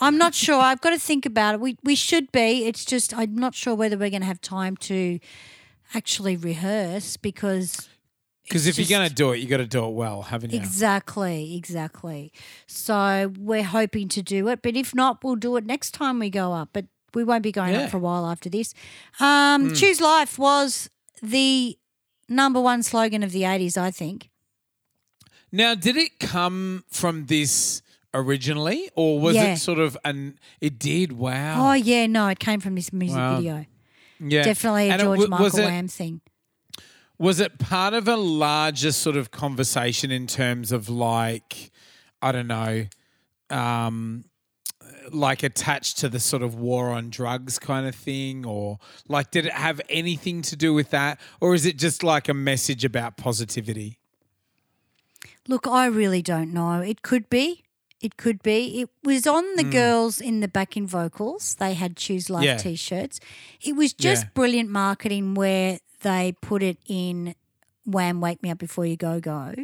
I'm not sure. I've got to think about it. We we should be. It's just I'm not sure whether we're going to have time to actually rehearse because Because if just- you're going to do it, you got to do it well, haven't you? Exactly, exactly. So we're hoping to do it, but if not, we'll do it next time we go up. But we won't be going Yeah. up for a while after this. Um, Choose Life was the number one slogan of the 80s, I think. Now, did it come from this originally, or was Yeah. it sort of an? It did. Wow. Oh, yeah, no, it came from this music Wow. video. yeah, Definitely a And George w- Michael it, Wham thing. Was it part of a larger sort of conversation in terms of like, I don't know, um, like attached to the sort of war on drugs kind of thing, or like, did it have anything to do with that, or is it just like a message about positivity? Look, I really don't know. It could be. It could be. It was on the girls in the backing vocals. They had Choose Life. Yeah. t shirts. It was just Yeah. brilliant marketing where they put it in Wham Wake Me Up Before You Go Go.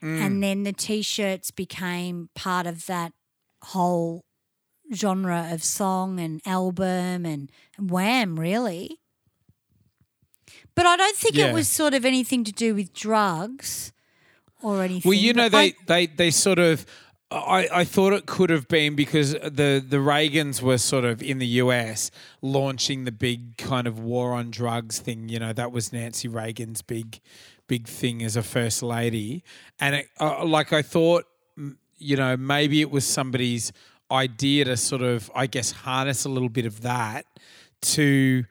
Hmm. And then the t shirts became part of that whole genre of song and album and Wham, really. But I don't think Yeah. it was sort of anything to do with drugs or anything. Well, you know, but I- they, they, they sort of. I, I thought it could have been because the, the Reagans were sort of in the US launching the big kind of war on drugs thing. You know, that was Nancy Reagan's big big thing as a first lady. And it, uh, like I thought, you know, maybe it was somebody's idea to sort of, I guess, harness a little bit of that to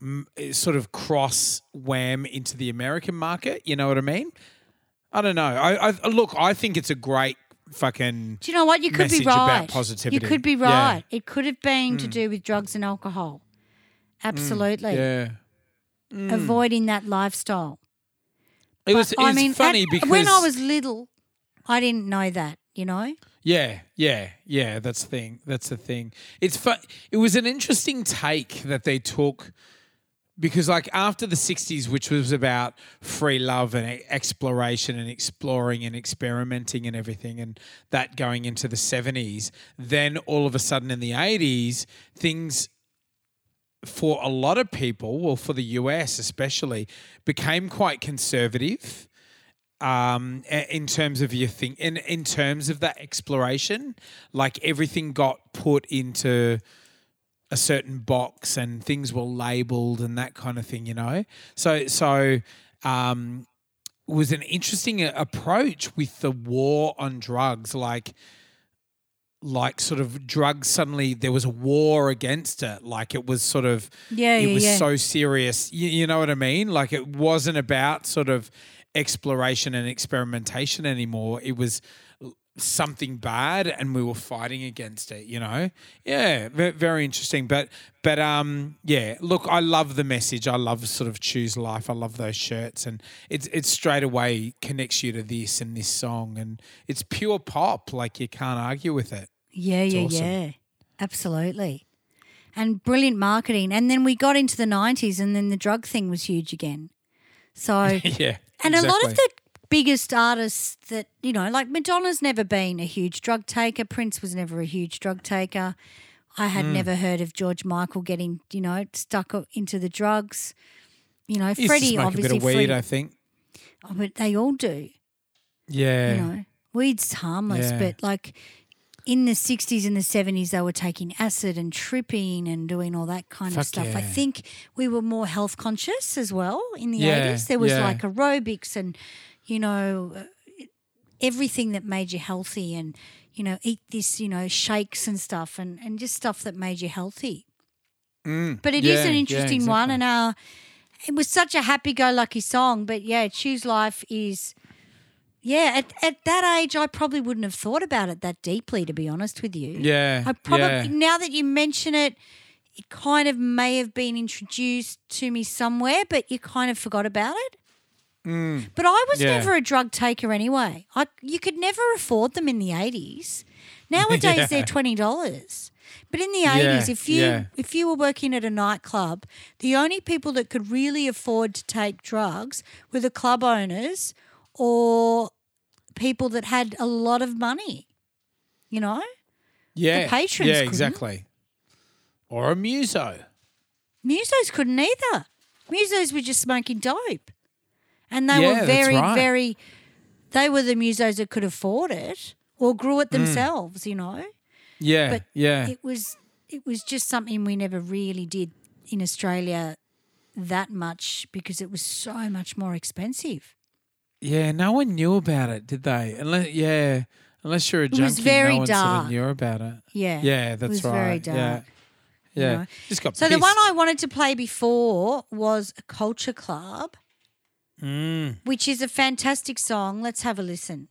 m- eh, sort of cross Wham into the American market. You know what I mean? I don't know. I, I look. I think it's a great fucking. Do you know what? You could be right. positivity. You could be Yeah. Mm. right. It could have been to mm. do with drugs and alcohol. Mm. Absolutely. Yeah, mm. Avoiding that lifestyle. it was. I mean, funny at- because when I was little, I didn't know that, you know? Yeah, yeah, yeah. That's the thing. That's the thing. It's fun. It was an interesting take that they took because, like, after the '60s, which was about free love and exploration and exploring and experimenting and everything, and that going into the '70s, then all of a sudden in the '80s, things for a lot of people, well, for the US especially, became quite conservative um, in terms of your thing, in in terms of that exploration, like everything got put into a certain box and things were labeled and that kind of thing, you know. So so um, was an interesting approach with the war on drugs, like like sort of drugs suddenly there was a war against it like it was sort of Yeah, it yeah, was yeah. so serious you, you know what i mean like it wasn't about sort of exploration and experimentation anymore it was something bad and we were fighting against it you know yeah very interesting but but um yeah look i love the message i love sort of choose life i love those shirts and it's it's straight away connects you to this and this song and it's pure pop like you can't argue with it Yeah, yeah, awesome. yeah. Absolutely. And brilliant marketing. And then we got into the 90s and then the drug thing was huge again. So, yeah and a lot of the biggest artists that, you know, like Madonna's never been a huge drug taker, Prince was never a huge drug taker. I had Hmm. never heard of George Michael getting, you know, stuck into the drugs. You know, He Freddie obviously a bit of weed Freddie- i think oh, but they all do. yeah you know, weed's harmless, Yeah. but like in the 60s and the 70s, they were taking acid and tripping and doing all that kind Fuck of stuff. I think we were more health conscious as well in the Yeah, 80s. There was yeah. like aerobics and, you know, uh, everything that made you healthy and, you know, eat this, you know, shakes and stuff and, and just stuff that made you healthy. But it is Yeah, an yeah, interesting one, and uh, it was such a happy-go-lucky song. But yeah, choose life is, yeah. At, at that age, I probably wouldn't have thought about it that deeply, to be honest with you. yeah I probably yeah. now that you mention it, it kind of may have been introduced to me somewhere, but you kind of forgot about it. But I was Mm. Yeah. never a drug taker anyway. I you could never afford them in the eighties. Nowadays Yeah. they're twenty dollars. But in the Yeah, eighties, if you yeah. if you were working at a nightclub, the only people that could really afford to take drugs were the club owners or people that had a lot of money. You know? yeah patrons yeah couldn't. exactly or a muso Musos couldn't either. Musos were just smoking dope. and they Yeah, were very, right. very. They were the musos that could afford it or grew Mm. it themselves. You know, Yeah, but yeah. it was it was just something we never really did in Australia that much because it was so much more expensive. Yeah, no one knew about it, did they? Unless, yeah, unless you're a junkie, was very no one sort of knew about it. Yeah, Yeah, that's was right. very Yeah, dark. you yeah. know. Just got So the one. I wanted to play before was Culture Club, Mm. which is a fantastic song. Let's have a listen.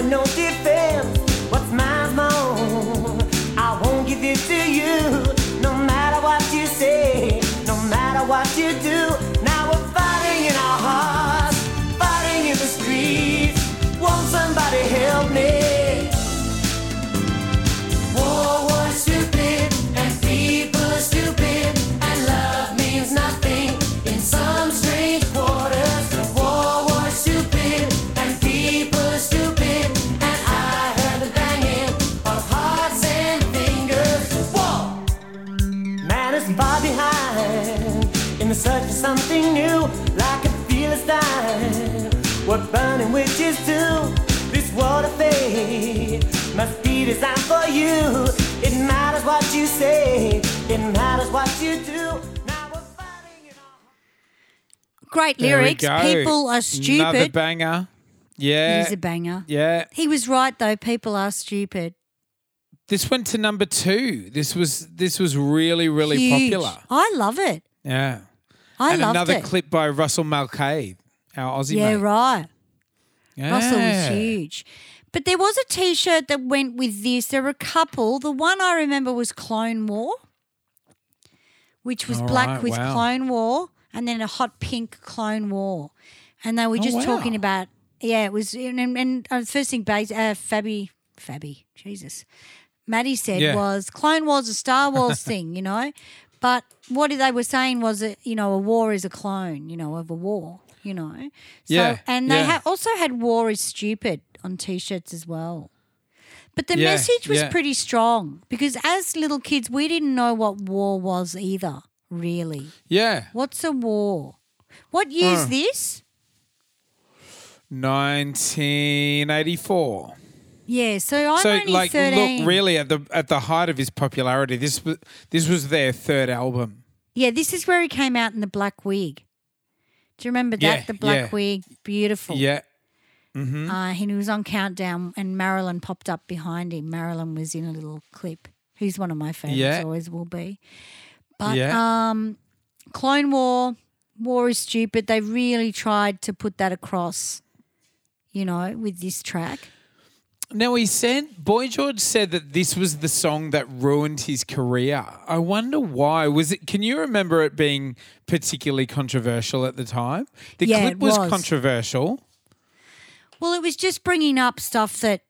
With no defense. Designed for you. It matters what you say, it matters what you do. Now we're fighting in our Great lyrics. People are stupid. Another stupid. banger. Yeah, He's a banger. yeah. He was right though. People are stupid. This went to number two. This was this was really really Huge. popular. I love it. Yeah. I and loved another it. clip by Russell Mulcahy, our Aussie yeah, mate. right. Russell was huge. But there was a T-shirt that went with this. There were a couple. The one I remember was Clone War, which was All black right, with wow. Clone War, and then a hot pink Clone War, and they were Oh, just talking about yeah, it was and, and, and uh, first thing uh, Fabi Fabi Jesus, Maddie said Yeah. was Clone Wars a Star Wars thing, you know, but what they were saying was that you know a war is a clone, you know, of a war, you know. So, Yeah, and they yeah. ha- also had "War is stupid" on T-shirts as well. But the Yeah, message was yeah. pretty strong because as little kids, we didn't know what war was either. Really, Yeah. what's a war? What year's Uh. this? 1984. Yeah, so I'm so only like thirteen. look really at the at the height of his popularity this was this was their third album. Yeah, this is where he came out in the black wig. Do you remember that? Yeah, the black wig, beautiful. Yeah. Mm-hmm. Uh, he was on Countdown, and Marilyn popped up behind him. Marilyn was in a little clip. Who's one of my favorites, Yeah. always will be. But Yeah. um, Clone War, War is stupid. They really tried to put that across, you know, with this track. Now he said Boy George said that this was the song that ruined his career. I wonder why. Was it can you remember it being particularly controversial at the time? The Yeah, clip was, was. controversial. Well, it was just bringing up stuff that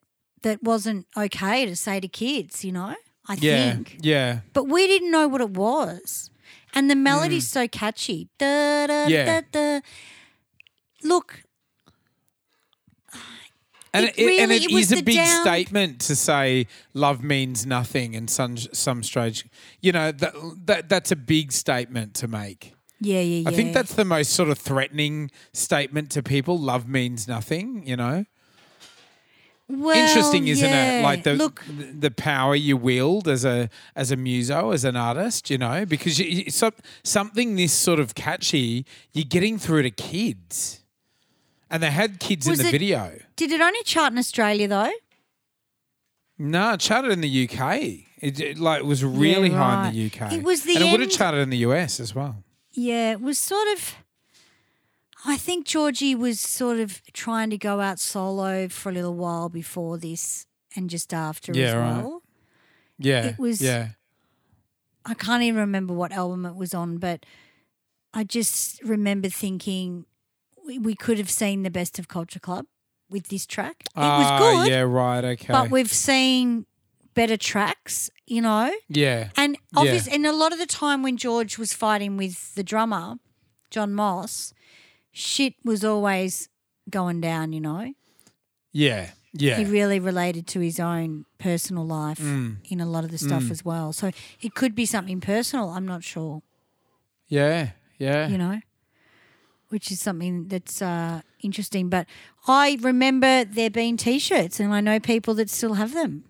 that wasn't okay to say to kids, you know. I Yeah. think. Yeah. but we didn't know what it was. And the melody's mm. so catchy. Da, da. Yeah. da, da. Look, And It it, really- it it was is a big down- statement to say love means nothing in some some strange you know that, that that's a big statement to make. Yeah, yeah, yeah. I think that's the most sort of threatening statement to people. Love means nothing, you know. well, Interesting, isn't yeah. it? Like the look, the power you wield as a as a muso, as an artist, you know, because you, some, something this sort of catchy, you're getting through to kids, and they had kids in the it- video. did it only chart in Australia though? No, it charted in the UK. It, it, like was really high in the. UK. It was the and it would have charted in the US as well. Yeah, it was sort of. I think Georgie was sort of trying to go out solo for a little while before this and just after Yeah, as right. well. Yeah, It was- yeah, I can't even remember what album it was on, but I just remember thinking we, we could have seen the best of Culture Club with this track. It was Ah, good, Yeah, right. Okay. but we've seen better tracks, you know. yeah. And obvious, and a lot of the time when George was fighting with the drummer, Jon Moss, shit was always going down, you know. Yeah. Yeah. He really related to his own personal life Mm. in a lot of the stuff as well. So it could be something personal. I'm not sure, yeah. Yeah. you know, which is something that's uh, interesting. But I remember there being T-shirts, and I know people that still have them.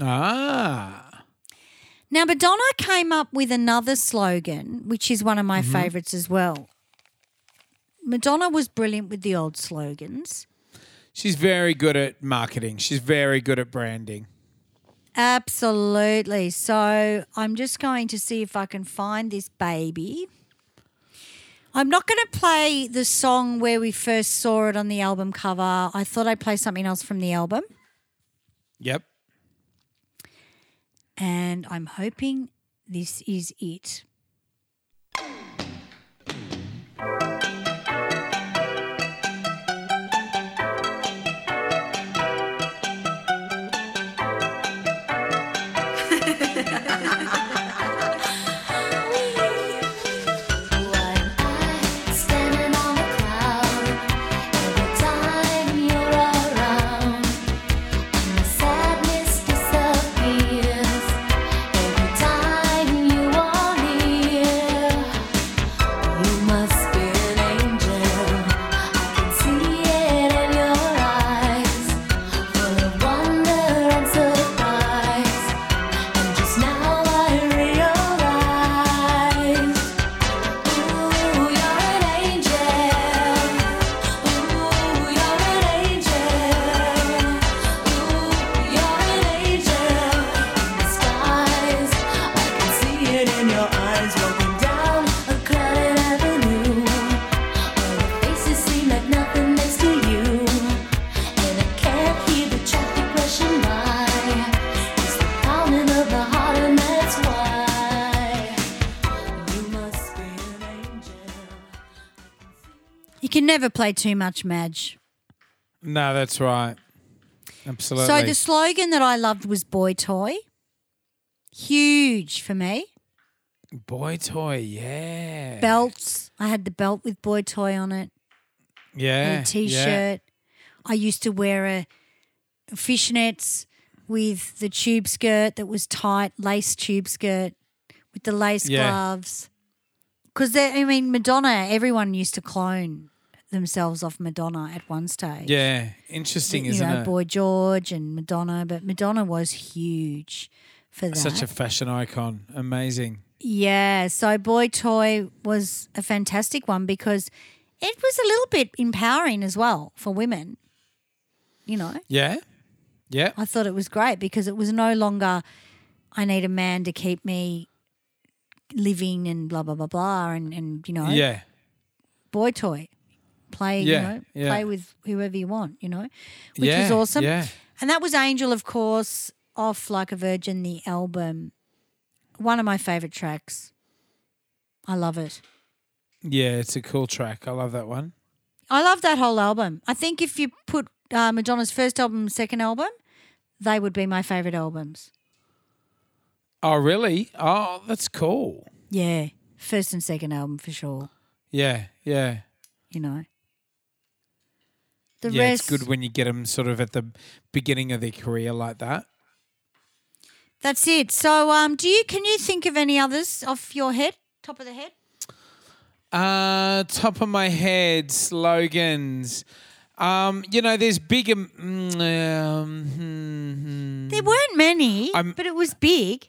Ah. Now, Madonna came up with another slogan, which is one of my Mm-hmm. favourites as well. Madonna was brilliant with the old slogans. She's very good at marketing. She's very good at branding. Absolutely. So I'm just going to see if I can find this baby. I'm not going to play the song where we first saw it on the album cover. I thought I'd play something else from the album. Yep. And I'm hoping this is it. Never play too much, Madge. No, that's right. Absolutely. So the slogan that I loved was Boy Toy. Huge for me. boy toy, yeah. Belts. I had the belt with Boy Toy on it. yeah. a yeah. t-shirt. I used to wear a fishnets with the tube skirt that was tight, lace tube skirt with the lace Yeah. gloves. Because I mean, Madonna. Everyone used to clone themselves off Madonna at one stage. Yeah. Interesting, you isn't know, it? Boy George and Madonna, but Madonna was huge for that. Such a fashion icon. Amazing. Yeah, so Boy Toy was a fantastic one because it was a little bit empowering as well for women. You know, Yeah. Yeah. I thought it was great because it was no longer I need a man to keep me living and blah blah blah blah and and you know Yeah. boy toy play Yeah, you know yeah. play with whoever you want you know which yeah. was awesome and that was Angel of course off Like a Virgin the album one of my favorite tracks I love it Yeah. It's a cool track. I love that one. I love that whole album I think if you put uh, Madonna's first album second album they would be my favorite albums Oh, really? Oh, that's cool. yeah first and second album for sure Yeah. Yeah. you know. The yeah. rest, It's good when you get them sort of at the beginning of their career like that. that's it. So, um, do you can you think of any others off your head, top of the head? Uh, top of my head, slogans. Um, you know, there's bigger. mm, Um, hmm, hmm. There weren't many, I'm- but it was big.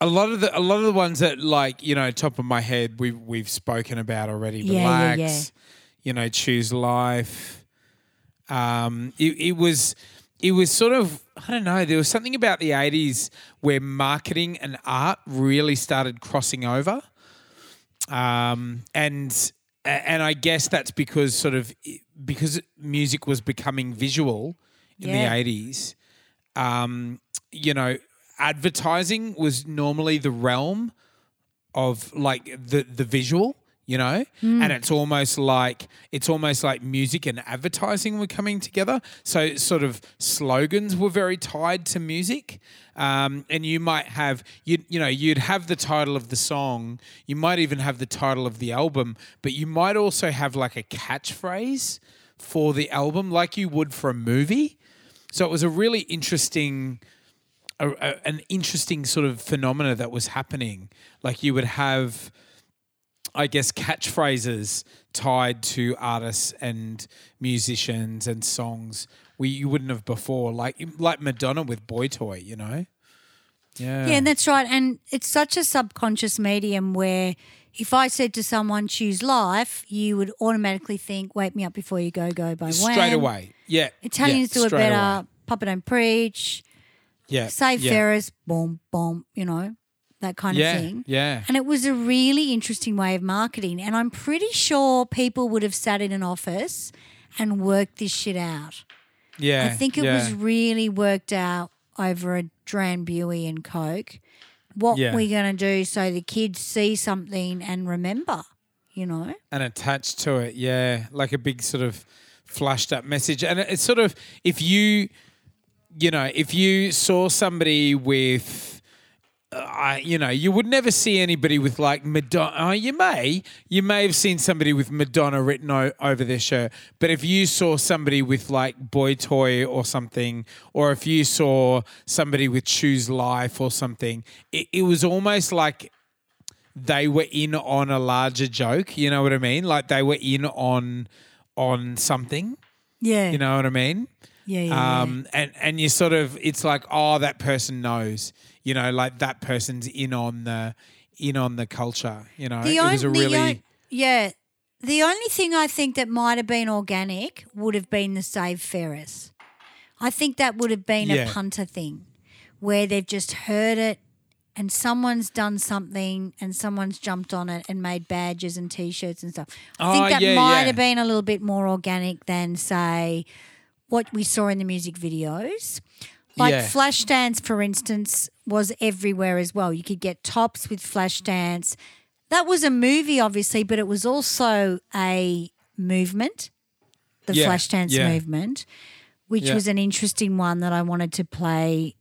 A lot of the a lot of the ones that like you know top of my head we've we've spoken about already. Yeah, yeah, Relax, yeah. you know, choose life. Um, it, it was it was sort of I don't know. There was something about the '80s where marketing and art really started crossing over, um, and and I guess that's because sort of because music was becoming visual in Yeah. the '80s. Um, you know, advertising was normally the realm of like the the visual, you know, and it's almost like it's almost like music and advertising were coming together. So sort of slogans were very tied to music. Um, and you might have you you know you'd have the title of the song, you might even have the title of the album, but you might also have like a catchphrase for the album, like you would for a movie. So it was a really interesting, a, a- an interesting sort of phenomena that was happening. Like you would have, I guess, catchphrases tied to artists and musicians and songs we you wouldn't have before, like like Madonna with Boy Toy, you know. Yeah, Yeah, and that's right. And it's such a subconscious medium where if I said to someone, choose life, you would automatically think, Wake Me Up Before You Go Go by straight Wham. away. Yeah, Italians yeah, do it better. away. Papa Don't Preach. Yeah, Save yeah. Ferris. Boom, boom, you know, that kind Yeah, of thing. yeah. And it was a really interesting way of marketing. And I'm pretty sure people would have sat in an office and worked this shit out. Yeah, I think it yeah. was really worked out over a Drambuie and Coke. What Yeah. we're going to do so the kids see something and remember, you know? and attached to it. Yeah, like a big sort of flashed up message. And it's sort of if you, you know, if you saw somebody with. Uh, I, you know, you would never see anybody with like Madonna. Oh, you may, you may have seen somebody with Madonna written o- over their shirt. But if you saw somebody with like Boy Toy or something, or if you saw somebody with Choose Life or something, it, it was almost like they were in on a larger joke. You know what I mean? Like they were in on on something. Yeah. You know what I mean? Yeah, yeah. Um, and and you sort of it's like oh that person knows. You know, like that person's in on the in on the culture. You know, The it was a really on- yeah. The only thing I think that might have been organic would have been the Save Ferris. I think that would have been Yeah. a punter thing where they've just heard it and someone's done something and someone's jumped on it and made badges and t-shirts and stuff. I think Oh, that yeah, might yeah. have been a little bit more organic than say what we saw in the music videos. Like Yeah. Flashdance, for instance, was everywhere as well. You could get tops with Flashdance. That was a movie, obviously, but it was also a movement, the Yeah, Flashdance yeah. movement, which was an interesting one that I wanted to play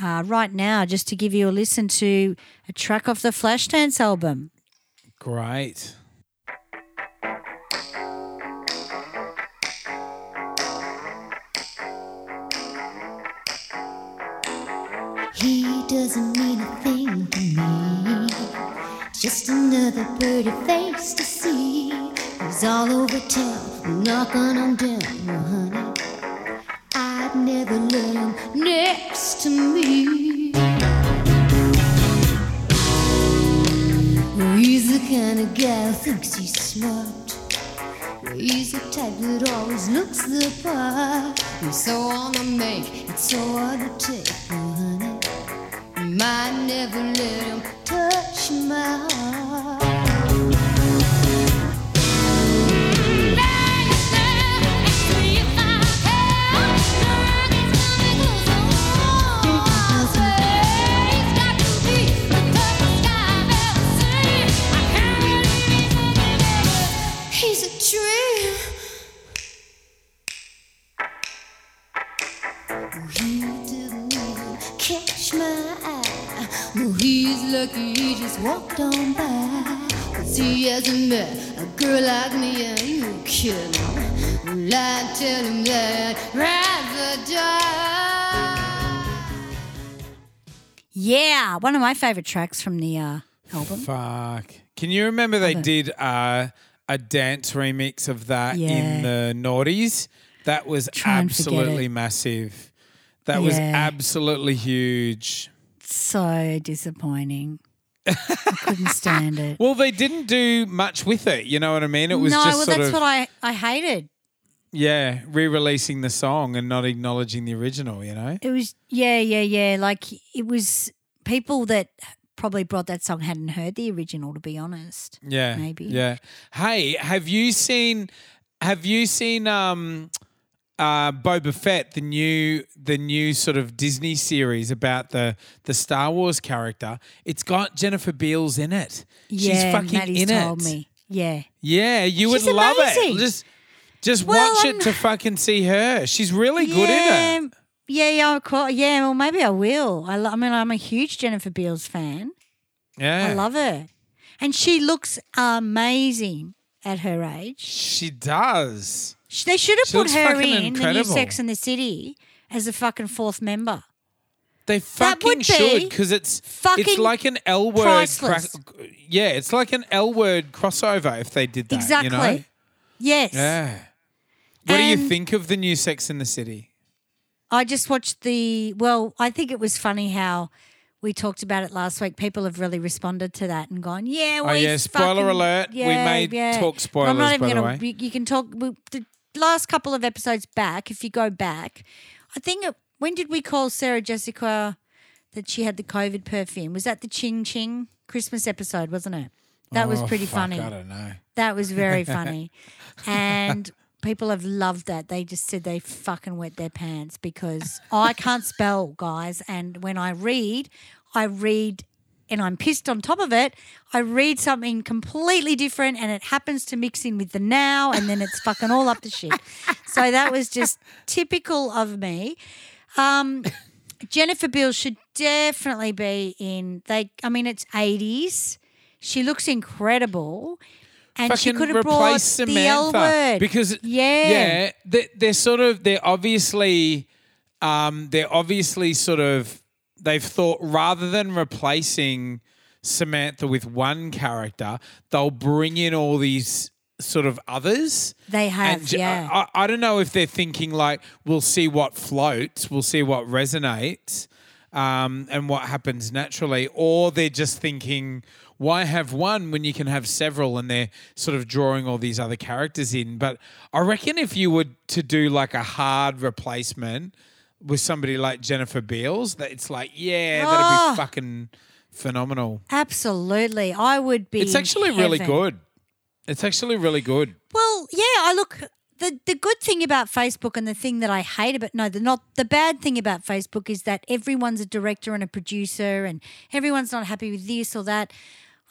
uh, right now, just to give you a listen to a track off the Flashdance album. great. He doesn't mean a thing to me. Just another pretty face to see. He's all over town, knocking on down, honey. I'd never let him next to me. He's the kind of guy who thinks he's smart. He's the type that always looks the part. He's so on the make, it's so hard to take. Might never let him touch my heart. Walked on by. Cause he hasn't met a girl like me, are you kidding? Well, I tell him that rather die. Yeah, one of my favorite tracks from the uh, album. Fuck. Can you remember they did uh, a dance remix of that Yeah. in the noughties? That was Try absolutely massive. That was absolutely huge. So disappointing. I couldn't stand it. Well, they didn't do much with it. You know what I mean? It was no, just well, that's of what I, I hated. yeah, re-releasing the song and not acknowledging the original. You know? It was yeah, yeah, yeah. Like it was people that probably brought that song hadn't heard the original. To be honest, Yeah, Maybe. Yeah. Hey, have you seen? Have you seen? Um, uh, Boba Fett, the new the new sort of Disney series about the the Star Wars character. It's got Jennifer Beals in it. yeah, She's fucking Maddie's in told it. me. Yeah. Yeah, you She's would love amazing. it. Just just Well, watch I'm- it to fucking see her. She's really good yeah, in it. Yeah, yeah, of course. Yeah, well, maybe I will. I, lo- I mean, I'm a huge Jennifer Beals fan. Yeah. I love her. And she looks amazing at her age. She does. They should have She put looks her fucking in the new incredible. Sex and the City as a fucking fourth member. They fucking would should be because it's it's fucking like an L word. priceless. yeah, it's like an L word crossover if they did that. Exactly. You know? Yes. Yeah. What do you And- think of the new Sex in the City? I just watched the. Well, I think it was funny how we talked about it last week. People have really responded to that and gone, "Yeah, Oh, we yeah, spoiler fucking- alert. We may talk spoilers, not even by the way. You, you can talk we, the last couple of episodes back. If you go back, I think it, when did we call Sarah Jessica that she had the COVID perfume? Was that the Ching Ching Christmas episode? Wasn't it? That was Oh, pretty fuck, funny. I don't know. That was very funny. and people have loved that. They just said they fucking wet their pants because I can't spell, guys. And when I read, I read and I'm pissed on top of it. I read something completely different and it happens to mix in with the now and then it's fucking all up the shit. So that was just typical of me. Um, Jennifer Beals should definitely be in they I mean it's 80s. She looks incredible. And she could have brought replace the L Samantha word because yeah, yeah, they, they're sort of they're obviously um, they're obviously sort of they've thought rather than replacing Samantha with one character, they'll bring in all these sort of others. They have, And j- yeah. I, I don't know if they're thinking like we'll see what floats, we'll see what resonates, um, and what happens naturally, or they're just thinking why have one when you can have several, and they're sort of drawing all these other characters in. But I reckon if you were to do like a hard replacement with somebody like Jennifer Beals, that it's like yeah, that'd Oh. be ah. fucking phenomenal. absolutely. I would be It's in actually really heaven. good. It's actually really good. Well, yeah, I look the the good thing about Facebook and the thing that I hate about no, the not the bad thing about Facebook is that everyone's a director and a producer and everyone's not happy with this or that.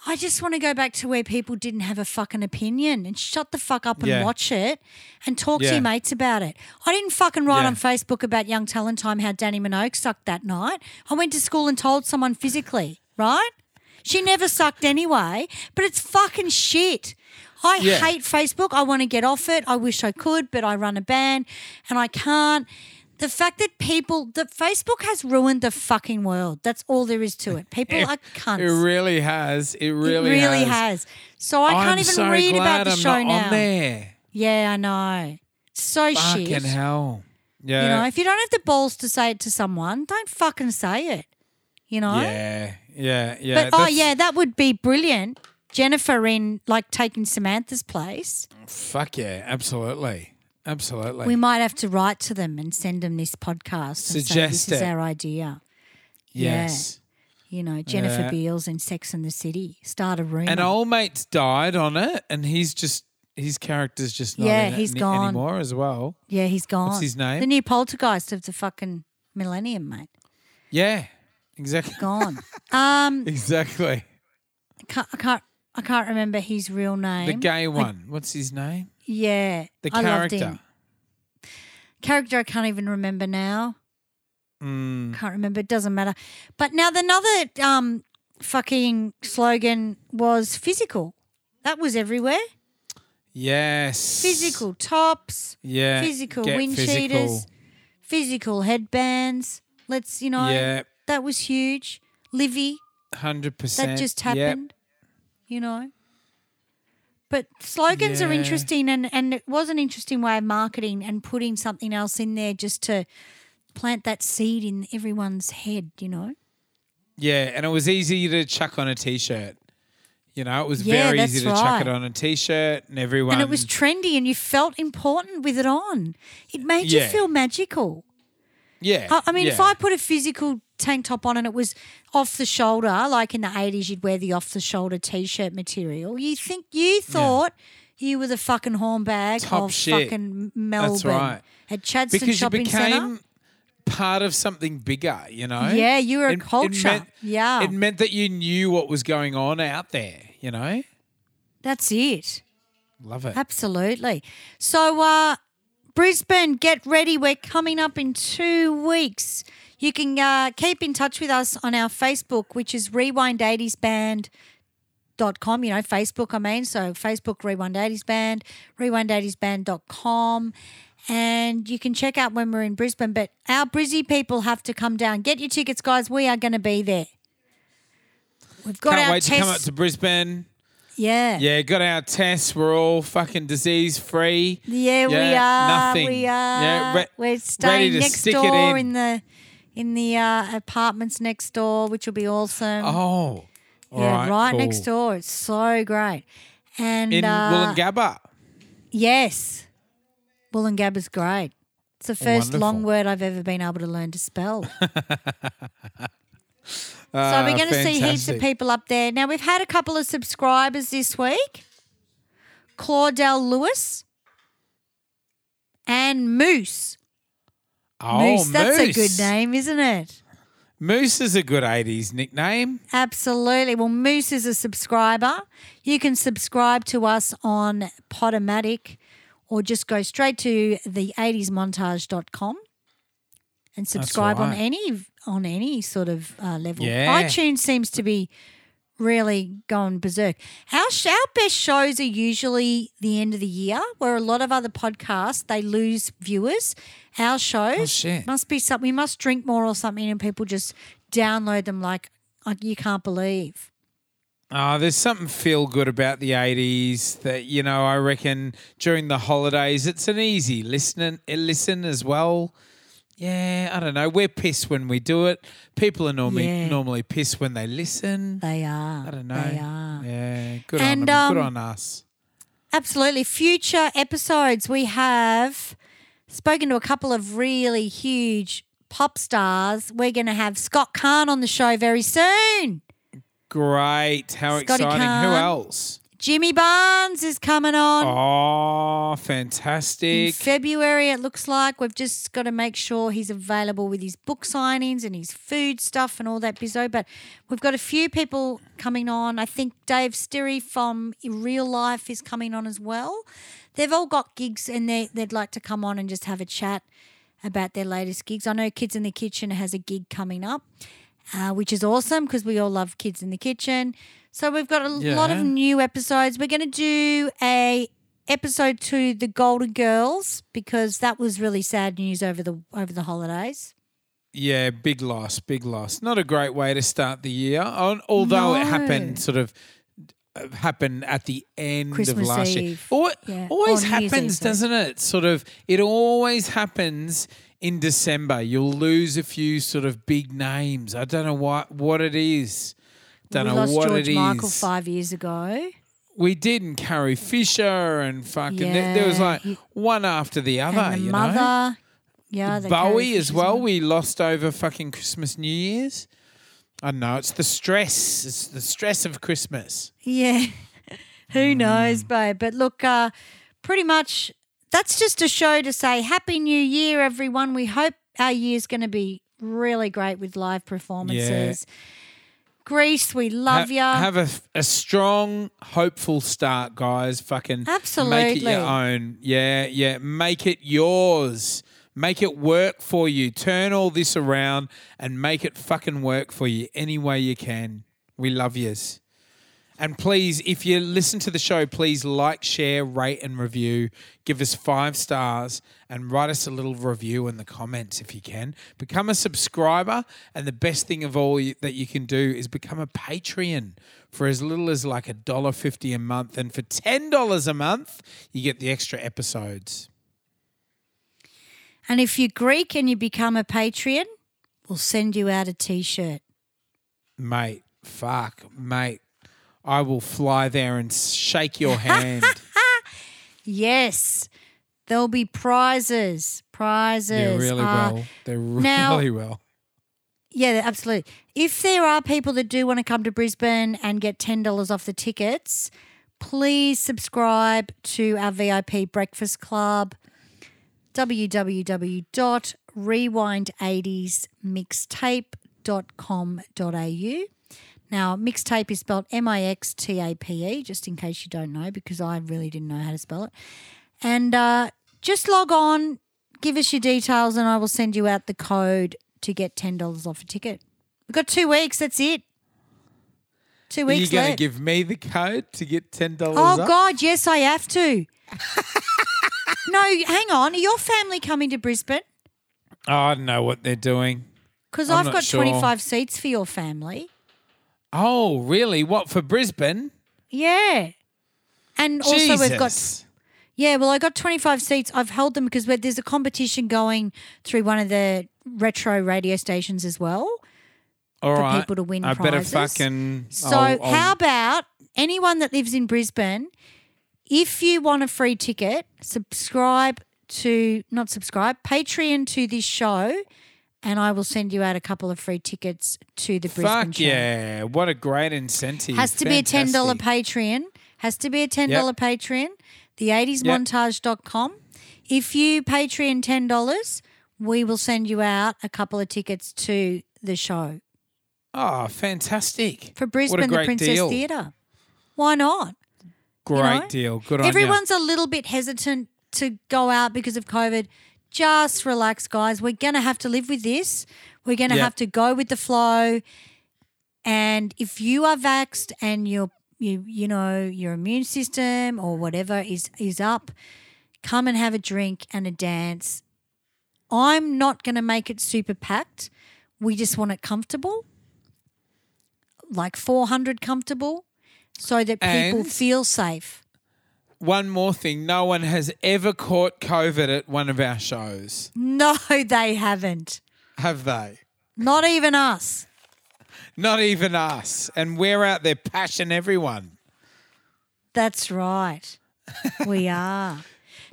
I just want to go back to where people didn't have a fucking opinion and shut the fuck up and Yeah. watch it and talk to your mates about it. I didn't fucking write Yeah. on Facebook about Young Talent Time how Dannii Minogue sucked that night. I went to school and told someone physically, right? She never sucked anyway, but it's fucking shit. I Yeah. hate Facebook. I want to get off it. I wish I could, but I run a band and I can't. The fact that people, that Facebook has ruined the fucking world. That's all there is to it. People are cunts. It really has. It It really, really has. has. So I can't even so read about the I'm show now. there. Yeah, I know. So Fucking shit. hell. Yeah. You know, if you don't have the balls to say it to someone, don't fucking say it. You know? yeah. Yeah. Yeah. But oh yeah, that would be brilliant. Jennifer in like taking Samantha's place. Fuck yeah. Absolutely. Absolutely. We might have to write to them and send them this podcast and say this is our idea. yeah. yes. You know, Jennifer Yeah. Beals in Sex and the City. Start a rumor. And old mate's died on it, and he's just his character's just not Yeah, it he's ni- gone. anymore as well. yeah, he's gone. What's his name? The new poltergeist of the fucking millennium, mate. Yeah. Exactly. Gone. um, Exactly. I can't, I can't. I can't remember his real name. The gay one. What's his name? Yeah, The I loved character. him. Character I can't even remember now. Mm. Can't remember. It doesn't matter. But now the another um fucking slogan was physical. That was everywhere. Yes. Physical tops, Yeah. physical Get wind physical. cheaters, physical headbands. Let's you know Yeah. that was huge. Livy, Hundred percent. that just Yep. happened. You know. But slogans are interesting, and, and it was an interesting way of marketing and putting something else in there just to plant that seed in everyone's head, you know? Yeah, and it was easy to chuck on a t-shirt. You know, it was Yeah, very easy to chuck it on a t-shirt, and everyone. And it was trendy, and you felt important with it on. It made Yeah. you feel magical. Yeah. I, I mean, if. I put a physical tank top on and it was off the shoulder, like in the 80s, you'd wear the off the shoulder t shirt material, you think you thought you were the fucking hornbag Top of shit. fucking Melbourne. That's right. At Chadstone because you Shopping became Centre. part of something bigger, you know? Yeah, you were a It- it culture. meant- Yeah. It meant that you knew what was going on out there, you know? That's it. Love it. Absolutely. So, uh, Brisbane, get ready. We're coming up in two weeks. You can uh, keep in touch with us on our Facebook, which is rewind80sband.com. You know, Facebook, I mean. So, Facebook, Rewind 80s Band, rewind80sband.com. And you can check out when we're in Brisbane. But our Brizzy people have to come down. Get your tickets, guys. We are going to be there. We've got Can't our wait to come up to Brisbane. Yeah. Yeah, got our tests. We're all fucking disease free. Yeah, we are. nothing. We are. Yeah, re- We're staying to next stick it door in. in. the in the uh, apartments next door, which will be awesome. Oh. yeah, right, cool. next door. It's so great. And In uh, Woolloongabba. yes, Woolloongabba's great. It's the first Wonderful. long word I've ever been able to learn to spell. so Ah, we're going to see heaps of people up there. Now we've had a couple of subscribers this week. Claudel Lewis and Moose. Oh, Moose, that's a good name, isn't it? Moose is a good 80s nickname. Absolutely. Well, Moose is a subscriber. You can subscribe to us on Podomatic or just go straight to the 80smontage.com and subscribe on any on any sort of uh, level. Yeah. iTunes seems to be really gone berserk. Our, our best shows are usually the end of the year, where a lot of other podcasts they lose viewers. Our shows Oh, must be something. We must drink more or something, and people just download them like, like you can't believe. Oh, there's something feel good about the 80s that, you know, I reckon during the holidays, it's an easy listen, listen as well. Yeah, I don't know. We're pissed when we do it. People are normally Yeah. normally pissed when they listen. They are. I don't know. They are. Yeah, good And, on them. good um, on us. Absolutely. Future episodes, we have spoken to a couple of really huge pop stars. We're going to have Scott Carne on the show very soon. Great. How Scotty exciting. Who else? Jimmy Barnes is coming on. Oh, fantastic. In. February, it looks like we've just got to make sure he's available with his book signings and his food stuff and all that bizzo. But we've got a few people coming on. I think Dave Sterry from Real Life is coming on as well. They've all got gigs and they, they'd like to come on and just have a chat about their latest gigs. I know Kids in the Kitchen has a gig coming up, uh, which is awesome because we all love Kids in the Kitchen. So we've got a lot of new episodes. We're going to do a episode to the Golden Girls because that was really sad news over the over the holidays. Yeah, big loss, big loss. Not a great way to start the year. Al- Although it happened sort of uh, happened at the end Christmas of last year. Eve. Yeah. Always Or happens, Eve, doesn't it? Sort of it always happens in December. You'll lose a few sort of big names. I don't know what what it is. Don't we know lost what George it is. Michael five years ago. We did and Carrie Fisher and fucking there, there was like one after the other, and the you mother. know. Yeah, the Bowie Carrie as Fisher's well. We lost over fucking Christmas, New Year's. I know. It's the stress. It's the stress of Christmas. Yeah. Hmm. Who knows, babe? But look, uh, pretty much that's just a show to say Happy New Year, everyone. We hope our year's going to be really great with live performances. Greece, we love Ha- you. Have a, a strong, hopeful start, guys. Fucking Absolutely. Make it your own. Yeah, yeah. Make it yours. Make it work for you. Turn all this around and make it fucking work for you any way you can. We love yous. And please, if you listen to the show, please like, share, rate, and review. Give us five stars and write us a little review in the comments if you can. Become a subscriber. And the best thing of all that you can do is become a Patreon for as little as like a dollar fifty a month. And for $10 a month, you get the extra episodes. and if you're Greek and you become a Patreon, we'll send you out a t shirt. Mate, fuck, mate. I will fly there and shake your hand. Yes. There'll be prizes. Prizes. They're really Uh, well. They're really now- well. Yeah, absolutely. If there are people that do want to come to Brisbane and get ten dollars off the tickets, please subscribe to our VIP Breakfast Club www.rewind80smixtape.com.au. Now, mixtape is spelled M I X T A P E, just in case you don't know, because I really didn't know how to spell it. And uh, just log on, give us your details, and I will send you out the code to get $10 off a ticket. We've got two weeks, that's it. Two Are you weeks going to left. give me the code to get ten dollars? Oh God, yes, I have to. no, hang on. Are your family coming to Brisbane? Oh, I don't know what they're doing. Because I'm I've not got sure. 25 seats for your family. Oh, really? What for Brisbane? Yeah. And also we've got yeah, well I got 25 seats. I've held them because we're- there's a competition going through one of the retro radio stations as well. All for right. people to win I better prizes. fucking. So I'll- I'll- how about anyone that lives in Brisbane, if you want a free ticket, subscribe to not subscribe, Patreon to this show, and I will send you out a couple of free tickets to the Brisbane Fuck show. yeah! What a great incentive. Has to be a ten dollar Patreon. Has to be a ten dollar Patreon. The 80smontage.com. If you Patreon ten dollars, we will send you out a couple of tickets to the show Oh, fantastic! for Brisbane, the Princess deal. Theatre. Why not? Great know? deal. Good on. Everyone's a little bit hesitant to go out because of COVID. Just relax, guys. We're going to have to live with this. We're going to Yeah. have to go with the flow. And if you are vaxxed and your you you know your immune system or whatever is is up, come and have a drink and a dance. I'm not going to make it super packed. We just want it comfortable, like 400 comfortable, so that people And- feel safe. One more thing: no one has ever caught COVID at one of our shows, No, they haven't. have they? Not even us. Not even us, and we're out there pashing everyone. That's right. we are.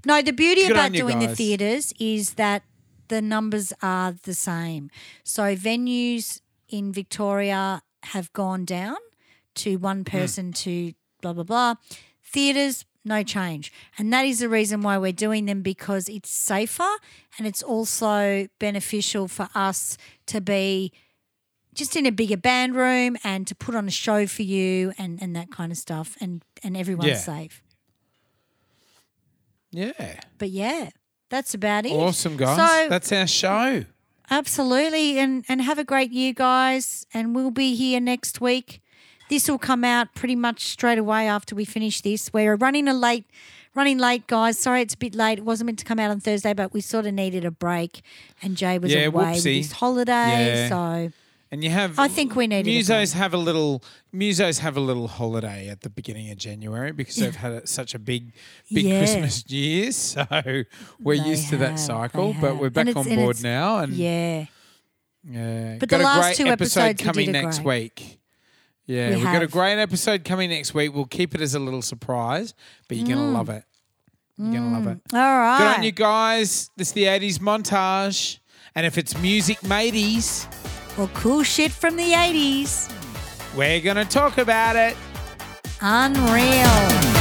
No, the beauty Good about doing the theatres is that the numbers are the same. So venues in Victoria have gone down to one Hmm. person to blah blah blah. Theatres no change. And that is the reason why we're doing them because it's safer and it's also beneficial for us to be just in a bigger band room and to put on a show for you and, and that kind of stuff and, and everyone's Yeah. safe. Yeah, But yeah, that's about it. awesome guys. So That's our show. absolutely and and have a great year guys and we'll be here next week. This will come out pretty much straight away after we finish this. We're running a late running late guys. Sorry it's a bit late. It wasn't meant to come out on Thursday but we sort of needed a break and Jay was Yeah, away with his holiday Yeah. so And you have. I think we need a Musos have a little. Musos have a little holiday at the beginning of January because they've had a, such a big, big Yeah. Christmas year. So we're They used to that cycle, but we're back on board it's- now. And yeah. yeah, But got the a last great two episode episodes coming next week. Yeah, We have got a great episode coming next week. We'll keep it as a little surprise, but you're Mm. gonna love it. You're gonna love it. All right. Good on you guys. This is the 80s montage. And if it's music mateys, or cool shit from the 80s. we're going to talk about it. Unreal.